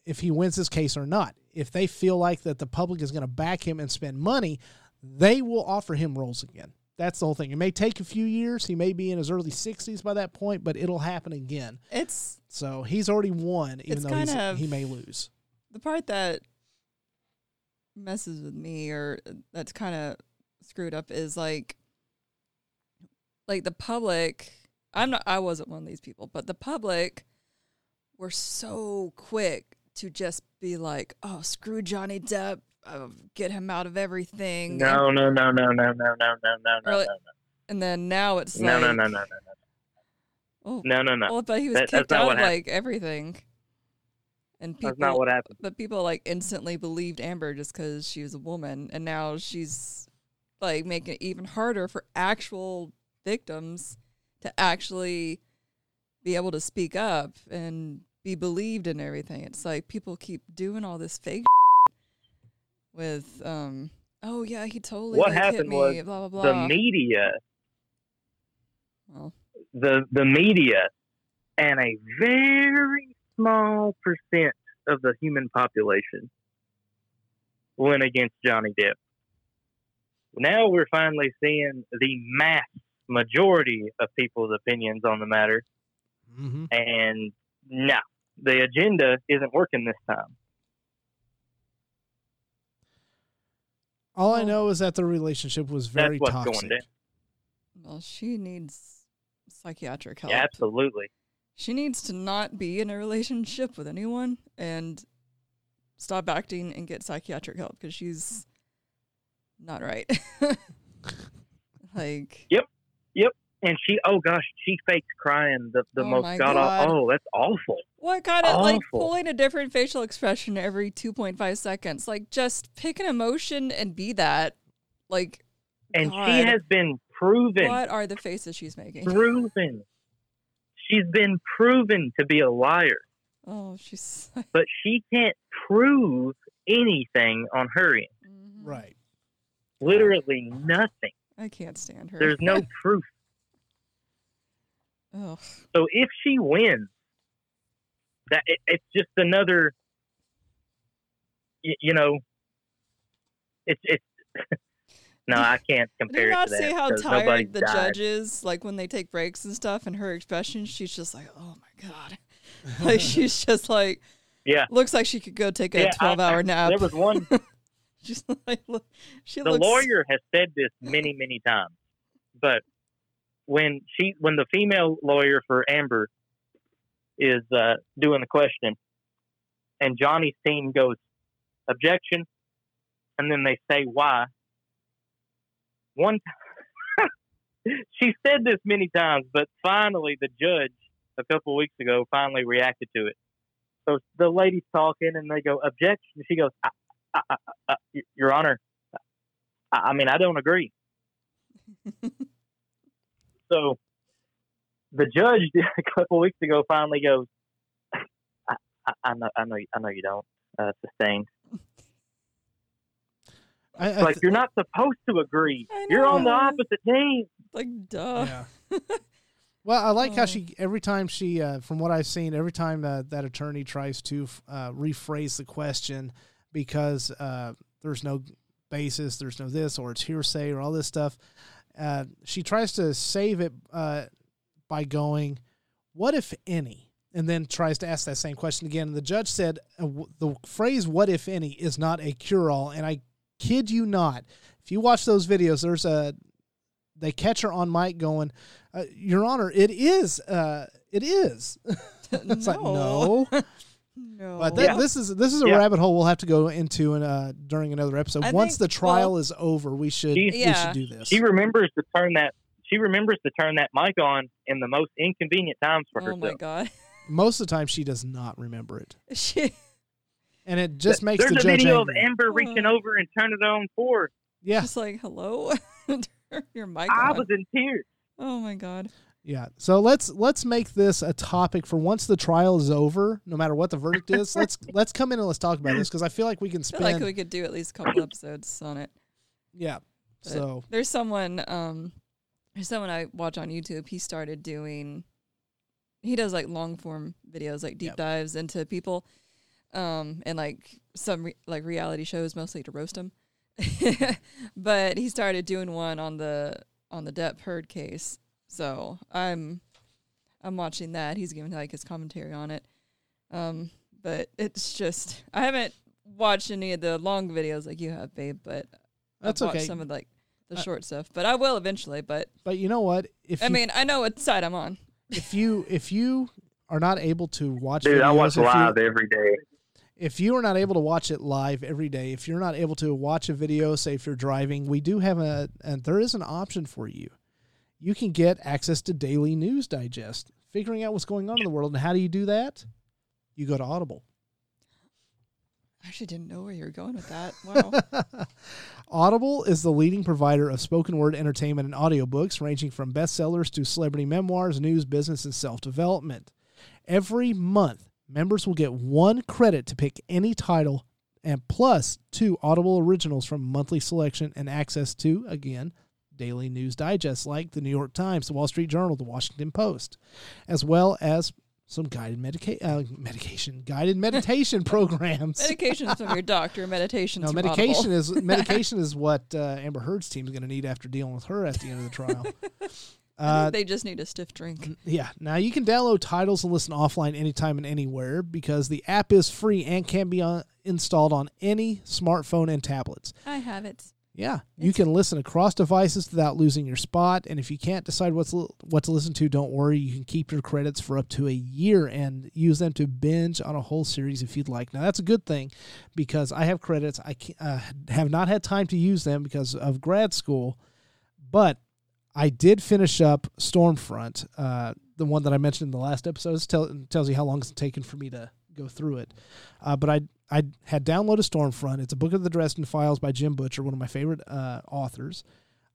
if he wins this case or not. If they feel like that the public is going to back him and spend money, they will offer him roles again. That's the whole thing. It may take a few years. He may be in his early 60s by that point, but it'll happen again. it's So he's already won, even though he may lose. the part that messes with me or that's kind of screwed up is like like the public I'm not I wasn't one of these people, but the public were so quick to just be like, "Oh, screw Johnny Depp, uh, get him out of everything." No, no, no, no, no, no, no, no, no, no, Really? no, And then now it's no, like no, no, no, no, Oh, no, no, no. well, but he was That- kicked out of like everything. And people That's not what happened. but people like instantly believed Amber just because she was a woman, and now she's like making it even harder for actual victims to actually be able to speak up and be believed in everything. It's like people keep doing all this fake with, um, oh yeah, he totally What like, hit happened me, was blah blah The media, well, the the media, and a very small percent of the human population went against Johnny Depp. Now we're finally seeing the mass majority of people's opinions on the matter, Mm-hmm. and no, the agenda isn't working this time. All I know is that the relationship was very That's what's toxic. going down. well, she needs psychiatric help. Yeah, absolutely. she needs to not be in a relationship with anyone and stop acting and get psychiatric help because she's not right. like, And she, oh gosh, she fakes crying the, the Oh most my god God. awful. Oh, that's awful. what kind of like pulling a different facial expression every 2.5 seconds? Like, just pick an emotion and be that. Like, And God. she has been proven, what are the faces she's making? proven. She's been proven to be a liar, Oh, she's but she can't prove anything on her end. Mhm. Right. Literally nothing. I can't stand her. There's no proof. Ugh. So if she wins, that it, it's just another. You, you know, it's it's. no, I can't Did compare you not to that. see how tired the died. judge is? Like when they take breaks and stuff, and her expression, she's just like, "Oh my god!" like she's just like, Yeah. looks like she could go take a Yeah, twelve-hour nap. There was one. she's like, look, she the looks. lawyer has said this many many times but when she when the female lawyer for amber is uh, doing the question and johnny's team goes objection and then they say why one she said this many times but finally the judge a couple weeks ago finally reacted to it so the lady's talking and they go objection she goes I, I, your honor I I mean, I don't agree. so the judge a couple weeks ago finally goes, I, I, I know, I know, I know you don't. Uh, sustained. I, I It's like you're not supposed to agree. You're on the opposite team. like, duh. yeah. Well, I like how Oh. she every time she, uh, from what I've seen, every time uh, that attorney tries to uh, rephrase the question because uh, there's no basis, there's no this, or it's hearsay, or all this stuff. Uh, she tries to save it uh, by going, "What if any?" and then tries to ask that same question again. And the judge said uh, w- the phrase "What if any?" is not a cure-all, and I kid you not. If you watch those videos, there's a they catch her on mic going, uh, "Your Honor, it is, uh, it is." it's like no, no. but th- Yeah. this is this is a Yeah. rabbit hole we'll have to go into in, uh, during another episode. I Once think- the trial well- is over, we should She- we should do this. She remembers to turn that. She remembers to turn that mic on in the most inconvenient times for her. oh herself. my god. most of the time she does not remember it, She, and it just makes There's the a judge video angry. of Amber reaching over and turning it on for. her. yeah, just like, hello, Turn your mic I on. was in tears. oh my god. Yeah. So let's let's make this a topic for once the trial is over, no matter what the verdict is. let's let's come in and let's talk about this because I feel like we can I feel spend. like we could do at least a couple episodes on it. yeah. But So there's someone, um, there's someone I watch on YouTube. He started doing, he does like long form videos, like deep Yep. dives into people, um, and like some re- like reality shows, mostly to roast them. but he started doing one on the on the Depp Heard case. So I'm I'm watching that. He's giving like his commentary on it. Um, but it's just I haven't watched any of the long videos like you have, babe. But That's I've watched okay. Some of like the Uh, short stuff, but I will eventually. But but you know what? If I you, mean, I know what side I'm on. if you if you are not able to watch Dude, I watch if you- live every day. if you are not able to watch it live every day, if you're not able to watch a video, say if you're driving, we do have a, and there is an option for you. You can get access to daily news digest, figuring out what's going on in the world. And how do you do that? You go to Audible. I actually didn't know where you were going with that. Wow. Audible is the leading provider of spoken word entertainment and audiobooks, ranging from bestsellers to celebrity memoirs, news, business, and self development. Every month, members will get one credit to pick any title and plus two Audible originals from monthly selection and access to, again, daily news digests like the New York Times, the Wall Street Journal, the Washington Post, as well as some guided medica- uh, medication, guided meditation programs. Medications from your doctor. Meditations. No, medication is medication is what uh, Amber Heard's team is going to need after dealing with her at the end of the trial. Uh, they just need a stiff drink. yeah. Now you can download titles and listen offline anytime and anywhere because the app is free and can be on, installed on any smartphone and tablets. I have it. Yeah, you can listen across devices without losing your spot. And if you can't decide what's what to listen to, don't worry. You can keep your credits for up to a year and use them to binge on a whole series if you'd like. Now that's a good thing because I have credits. I uh, have not had time to use them because of grad school, but I did finish up Stormfront, uh, the one that I mentioned in the last episode. It tell, tells you how long it's taken for me to go through it. Uh, but I I had downloaded Stormfront. It's a book of the Dresden Files by Jim Butcher, one of my favorite uh, authors.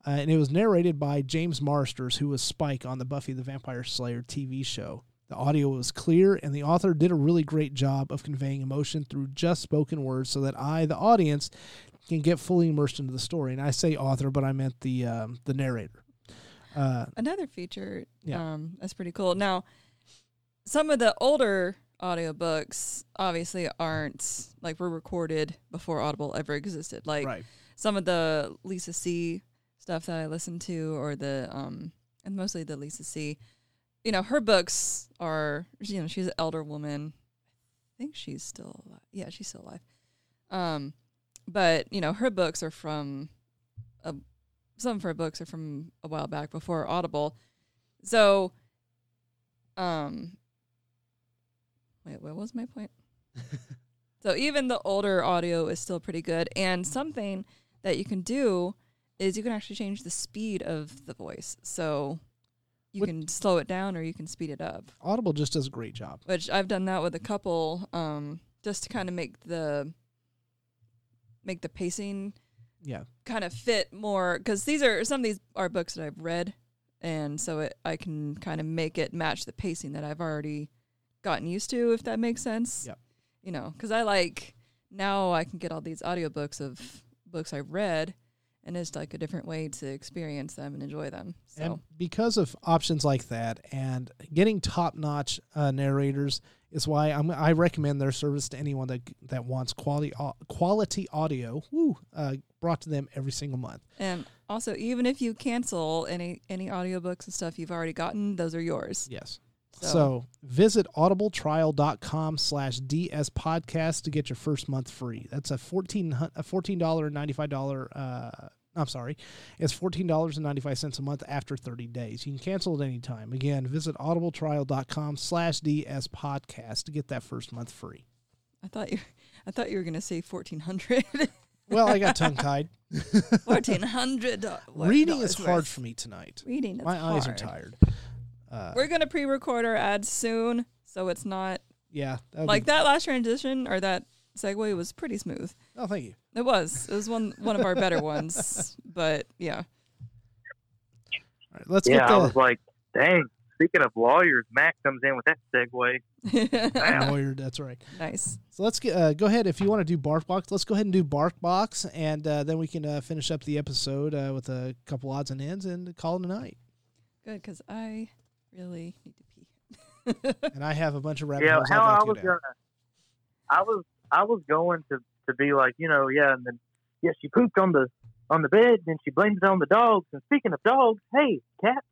Uh, and it was narrated by James Marsters, who was Spike on the Buffy the Vampire Slayer TV show. The audio was clear, and the author did a really great job of conveying emotion through just spoken words so that I, the audience, can get fully immersed into the story. And I say author, but I meant the um, the narrator. Uh, Another feature. Yeah. Um, that's pretty cool. Now, some of the older audiobooks obviously aren't like were recorded before Audible ever existed. Like right. some of the Lisa C stuff that I listen to, or the um, and mostly the Lisa C. You know, her books are you know she's an elder woman. I think she's still alive. Yeah, she's still alive. Um, but you know her books are from a some of her books are from a while back before Audible. So, um, wait, what was my point? so even the older audio is still pretty good, and something that you can do is you can actually change the speed of the voice. So you What- can slow it down or you can speed it up. Audible just does a great job. Which I've done that with a couple, um, just to kind of make the make the pacing Yeah. kind of fit more because these are some of these are books that I've read, and so it, I can kind of make it match the pacing that I've already gotten used to, if that makes sense. Yep. You know, because I like now I can get all these audiobooks of books I've read, and it's like a different way to experience them and enjoy them. So And because of options like that and getting top notch uh, narrators is why I'm, I recommend their service to anyone that that wants quality au- quality audio woo, uh, brought to them every single month. and also even if you cancel any any audiobooks and stuff you've already gotten, those are yours. Yes. So, So, visit audibletrial.com slash DS podcast to get your first month free. That's a fourteen hun- a fourteen dollar and ninety five dollar uh I'm sorry. It's fourteen dollars and ninety five cents a month after thirty days. You can cancel at any time. Again, visit audibletrial.com slash DS podcast to get that first month free. I thought you I thought you were gonna say fourteen hundred. Well, I got tongue tied. Fourteen hundred. Reading is hard for me tonight. Reading. Is My eyes are tired. Uh, We're gonna pre-record our ads soon, so it's not Yeah, that like be- that last transition or that segue was pretty smooth. Oh, thank you. It was. It was one one of our better ones. But yeah. All right, let's yeah, get I was like, dang. Speaking of lawyers, Mac comes in with that segue. Lawyer. That's right. nice. So let's get uh, go ahead if you want to do BarkBox. Let's go ahead and do BarkBox, and uh, then we can uh, finish up the episode uh, with a couple odds and ends and call it a night. Good because I really need to pee. And I have a bunch of rabbit Yeah, holes. how I'd like I was gonna, I was, I was going to to be like, you know, yeah, and then yeah, she pooped on the on the bed, and she blamed it on the dogs. And speaking of dogs, hey, Kat,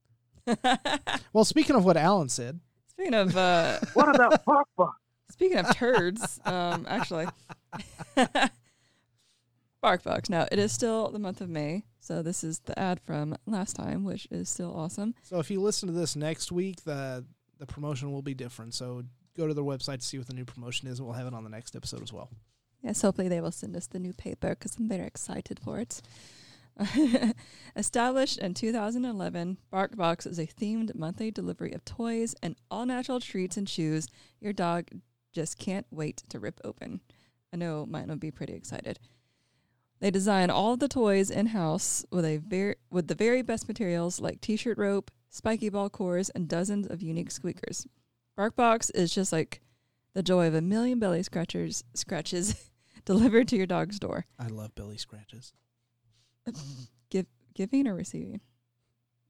Well, speaking of what Elan said, Speaking of uh, what about BarkBox? speaking of turds, um, actually, BarkBox. Now it is still the month of May, so this is the ad from last time, which is still awesome. so if you listen to this next week, the the promotion will be different. So go to their website to see what the new promotion is, and we'll have it on the next episode as well. Yes, hopefully they will send us the new paper because I'm very excited for it. Established in 2011, BarkBox is a themed monthly delivery of toys and all natural treats and chews your dog just can't wait to rip open. I know mine will be pretty excited. They design all of the toys in house with a ver- with the very best materials like t-shirt rope, spiky ball cores, and dozens of unique squeakers. BarkBox is just like the joy of a million belly scratchers scratches delivered to your dog's door. I love belly scratches. Give, giving or receiving?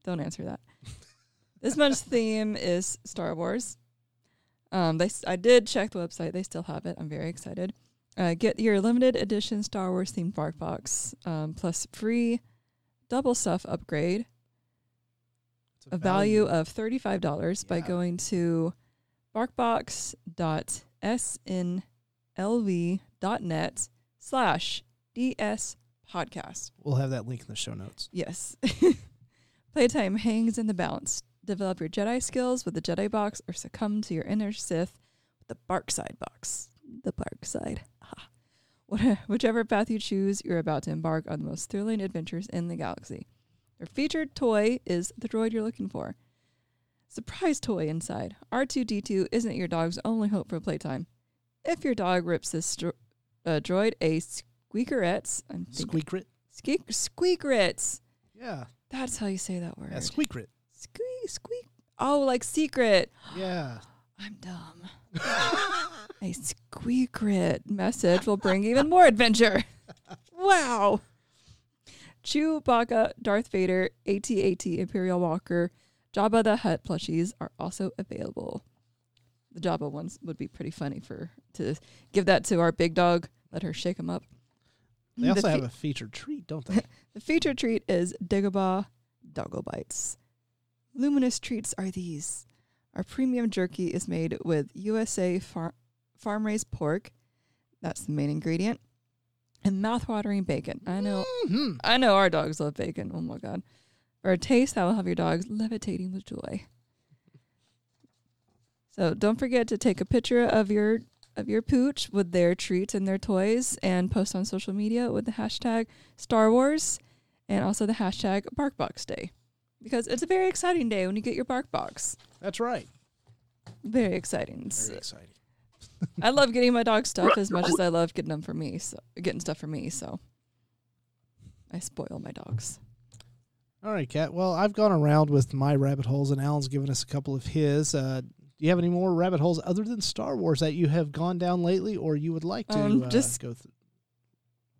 Don't answer that. this month's theme is Star Wars. Um, they s- I did check the website. They still have it. I'm very excited. Uh, get your limited edition Star Wars themed bark box um, plus free double stuff upgrade, It's a value of thirty five dollars by going to barkbox.snlv.net slash ds podcast. We'll have that link in the show notes. Yes. Playtime hangs in the balance. Develop your Jedi skills with the Jedi box or succumb to your inner Sith with the Bark Side box. The Bark Side. What- Whichever path you choose, you're about to embark on the most thrilling adventures in the galaxy. Your featured toy is the droid you're looking for. Surprise toy inside. R2D2 isn't your dog's only hope for playtime. If your dog rips this dro- uh, droid a squeakerette, I'm Squeakrit. Squeak, squeakrits. Yeah. That's how you say that word. Yeah, squeakrit. squeak, squeak. Oh, like secret. Yeah. I'm dumb. A squeakrit message will bring even more adventure. wow. Chewbacca, Darth Vader, AT-AT Imperial Walker, Jabba the Hutt plushies are also available. The Jabba ones would be pretty funny for to give that to our big dog. Let her shake him up. They The also fe- have a featured treat, don't they? the featured treat is Dagobah Doggo Bites. Luminous treats are these. Our premium jerky is made with USA far- farm raised pork. That's the main ingredient. And mouth-watering bacon. I know Mhm. I know our dogs love bacon. Oh my god. For a taste that will have your dogs levitating with joy. So don't forget to take a picture of your of your pooch with their treats and their toys and post on social media with the hashtag Star Wars and also the hashtag BarkBox Day. Because it's a very exciting day when you get your BarkBox. That's right. Very exciting. Very exciting. I love getting my dog stuff as much as I love getting them for me. So getting stuff for me. So I spoil my dogs. All right, Kat. Well, I've gone around with my rabbit holes, and Elan's given us a couple of his. Uh, do you have any more rabbit holes other than Star Wars that you have gone down lately, or you would like to Um, uh, just- go through?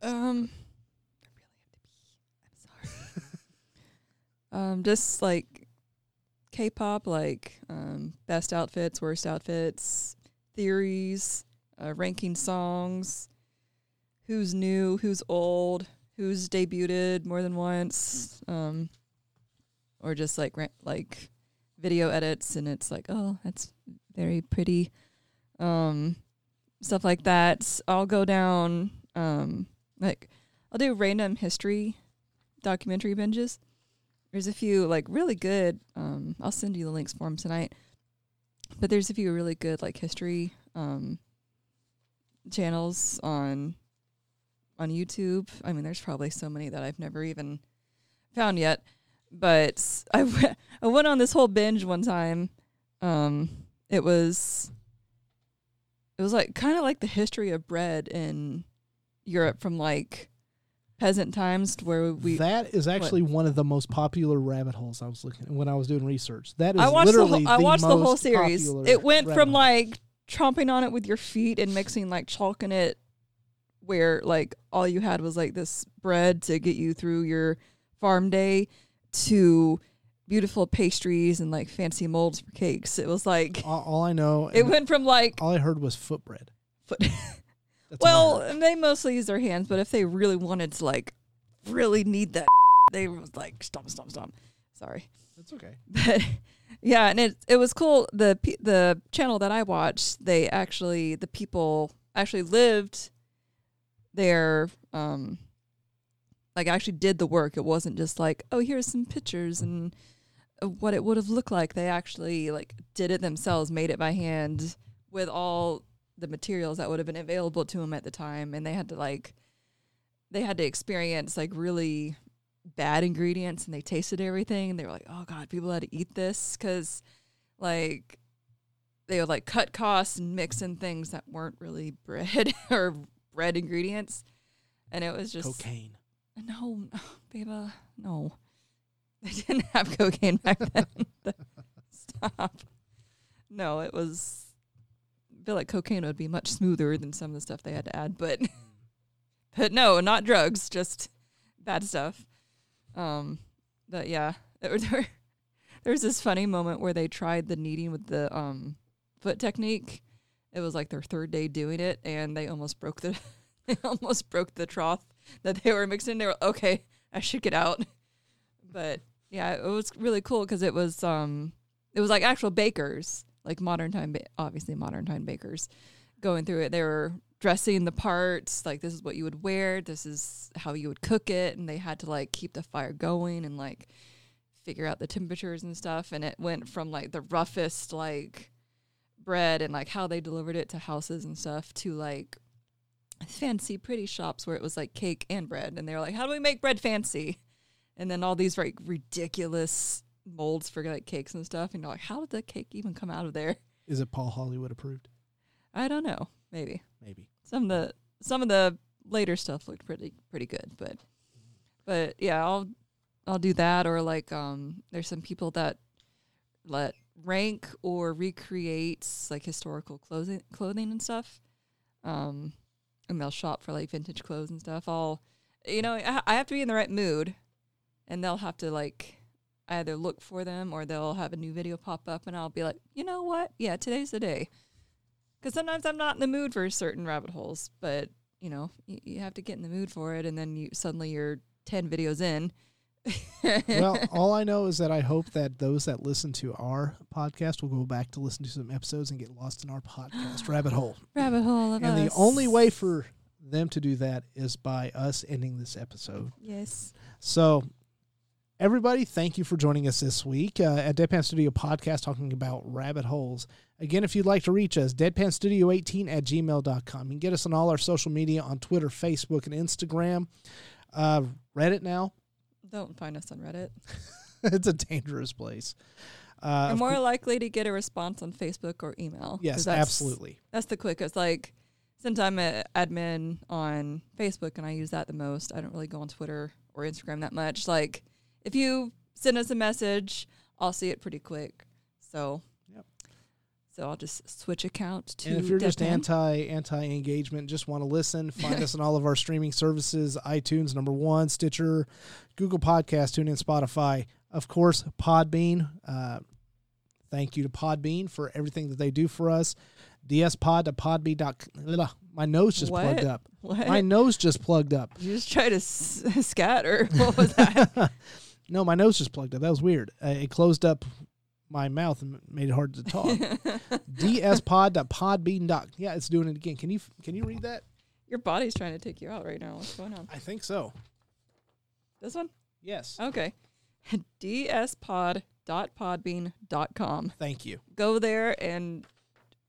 Um, I really have to pee. I'm sorry. um, just like K-pop, like um, best outfits, worst outfits, theories, uh, ranking songs, who's new, who's old, who's debuted more than once, um, or just like like video edits, and it's like, oh, that's very pretty, um, stuff like that. I'll go down, um, like I'll do random history documentary binges. There's a few like really good. Um, I'll send you the links for them tonight. But there's a few really good like history um, channels on on YouTube. I mean, there's probably so many that I've never even found yet. But I w- I went on this whole binge one time. Um, it was it was like kind of like the history of bread in Europe from like peasant times where we that is actually one of the most popular rabbit holes I was looking when I was doing research. That is I watched the literally whole, I watched the whole series. It went from hole. like chomping on it with your feet and mixing like chalk in it where like all you had was like this bread to get you through your farm day to beautiful pastries and like fancy molds for cakes. It was like all, all I know. it went from like all I heard was foot bread. foot That's Well, they mostly use their hands, but if they really wanted to like really need that they was like stomp stomp stomp. Sorry. that's okay. but yeah, and it it was cool. The the channel that I watched, they actually the people actually lived there. Um, like actually did the work. It wasn't just like, oh, here's some pictures and uh, what it would have looked like. They actually like did it themselves, made it by hand with all the materials that would have been available to them at the time, and they had to like they had to experience like really bad ingredients and they tasted everything and they were like, oh God, people had to eat this because like they would like cut costs and mix in things that weren't really bread or bread ingredients. And it was just Cocaine. no, uh, no. They didn't have cocaine back then. Stop. No, it was. Feel like cocaine would be much smoother than some of the stuff they had to add, but but no, not drugs, just bad stuff. Um, but yeah, there, was this funny moment where they tried the kneading with the um foot technique. It was like their third day doing it, and they almost broke the they almost broke the trough that they were mixing. They were okay. I should get out, but yeah, it was really cool because it was um it was like actual bakers, like modern time, ba- obviously modern time bakers, going through it. They were dressing the parts like this is what you would wear, this is how you would cook it, and they had to like keep the fire going and like figure out the temperatures and stuff. And it went from like the roughest like bread and like how they delivered it to houses and stuff to like fancy pretty shops where it was like cake and bread and they were like how do we make bread fancy and then all these like ridiculous molds for like cakes and stuff and you're like how did the cake even come out of there Is it Paul Hollywood approved? i don't know maybe Maybe. some of the some of the later stuff looked pretty pretty good but but yeah i'll i'll do that or like um there's some people that let rank or recreate like historical clothing clothing and stuff um and they'll shop for like vintage clothes and stuff i'll you know i, I have to be in the right mood and they'll have to like either look for them or they'll have a new video pop up and i'll be like you know what yeah today's the day because sometimes I'm not in the mood for certain rabbit holes, but you know, you, you have to get in the mood for it, and then you suddenly you're ten videos in. well, all I know is that I hope that those that listen to our podcast will go back to listen to some episodes and get lost in our podcast rabbit hole. rabbit hole And the only way for them to do that is by us ending this episode. yes, So, everybody, thank you for joining us this week uh, at Deadpan Studio Podcast talking about rabbit holes. Again, if you'd like to reach us, deadpanstudio18 at gmail.com. You can get us on all our social media on Twitter, Facebook, and Instagram. Uh, Reddit now. don't find us on Reddit. it's a dangerous place. Uh, You're more likely to get a response on Facebook or email. yes, that's- absolutely. That's the quickest. Like, since I'm an admin on Facebook and I use that the most, I don't really go on Twitter or Instagram that much. Like, if you send us a message, I'll see it pretty quick. So, so I'll just switch account to. And if you're just anti anti engagement, just want to listen, find us on all of our streaming services: iTunes, number one, Stitcher, Google Podcast, TuneIn, Spotify, of course, Podbean. Uh, thank you to Podbean for everything that they do for us. dspod.podbean.com. My nose just What? plugged up. what? My nose just plugged up. you just try to s- scatter. What was that? no, my nose just plugged up. That was weird. Uh, it closed up my mouth and made it hard to talk. dspod.podbean.com. Yeah, it's doing it again. Can you can you read that? Your body's trying to take you out right now. What's going on? I think so. This one? Yes. Okay. dspod.podbean.com. Thank you. Go there and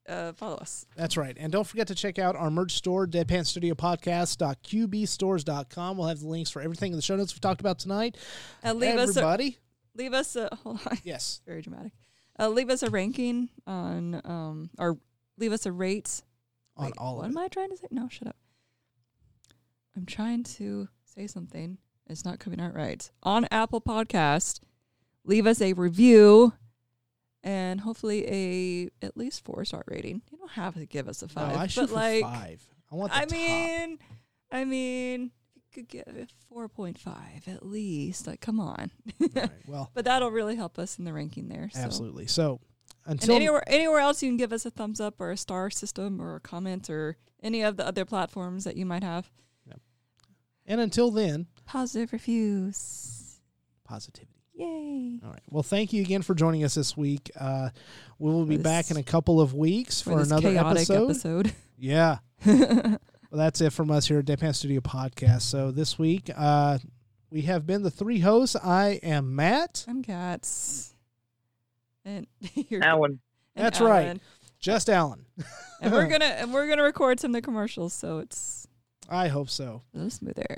uh, follow us. That's right. And don't forget to check out our merch store, deadpanstudiopodcast.qbstores.com. We'll have the links for everything in the show notes we talked about tonight. And leave us a, Everybody. leave us a hold on. yes. Very dramatic. Uh, leave us a ranking on um or leave us a rate on Wait, all what of am. I trying to say? No, shut up. I'm trying to say something. It's not coming out right. On Apple Podcast, leave us a review and hopefully a at least four star rating. You don't have to give us a No, five, I shoot but like five. I want the I top. mean, I mean, you could give it four point five at least. Like, come on. Right, well, But that'll really help us in the ranking there. So. absolutely. So And until anywhere anywhere else you can give us a thumbs up or a star system or a comment or any of the other platforms that you might have. and until then, Positive reviews. positivity. Yay. All right. Well, thank you again for joining us this week. Uh, we will be For back in a couple of weeks For, for, another chaotic episode. episode. Yeah. Well, that's it from us here at Deadpan Studio Podcast. So this week, uh, we have been the three hosts. I am Matt, I'm cats. And you're Elan, and That's right. Just Elan. And we're gonna and we're gonna record some of the commercials so it's I hope so. a little smoother.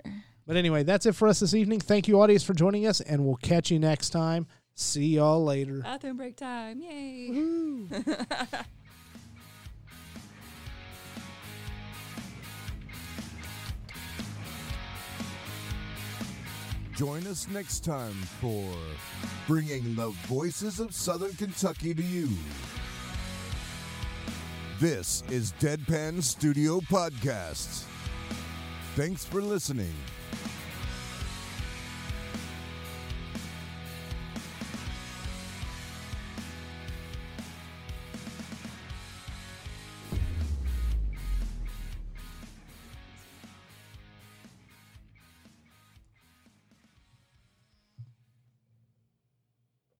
But anyway, that's it for us this evening. Thank you, audience, for joining us, and we'll catch you next time. See y'all later. Bathroom break time. Yay. Join us next time for bringing the voices of Southern Kentucky to you. This is Deadpan Studio Podcasts. Thanks for listening.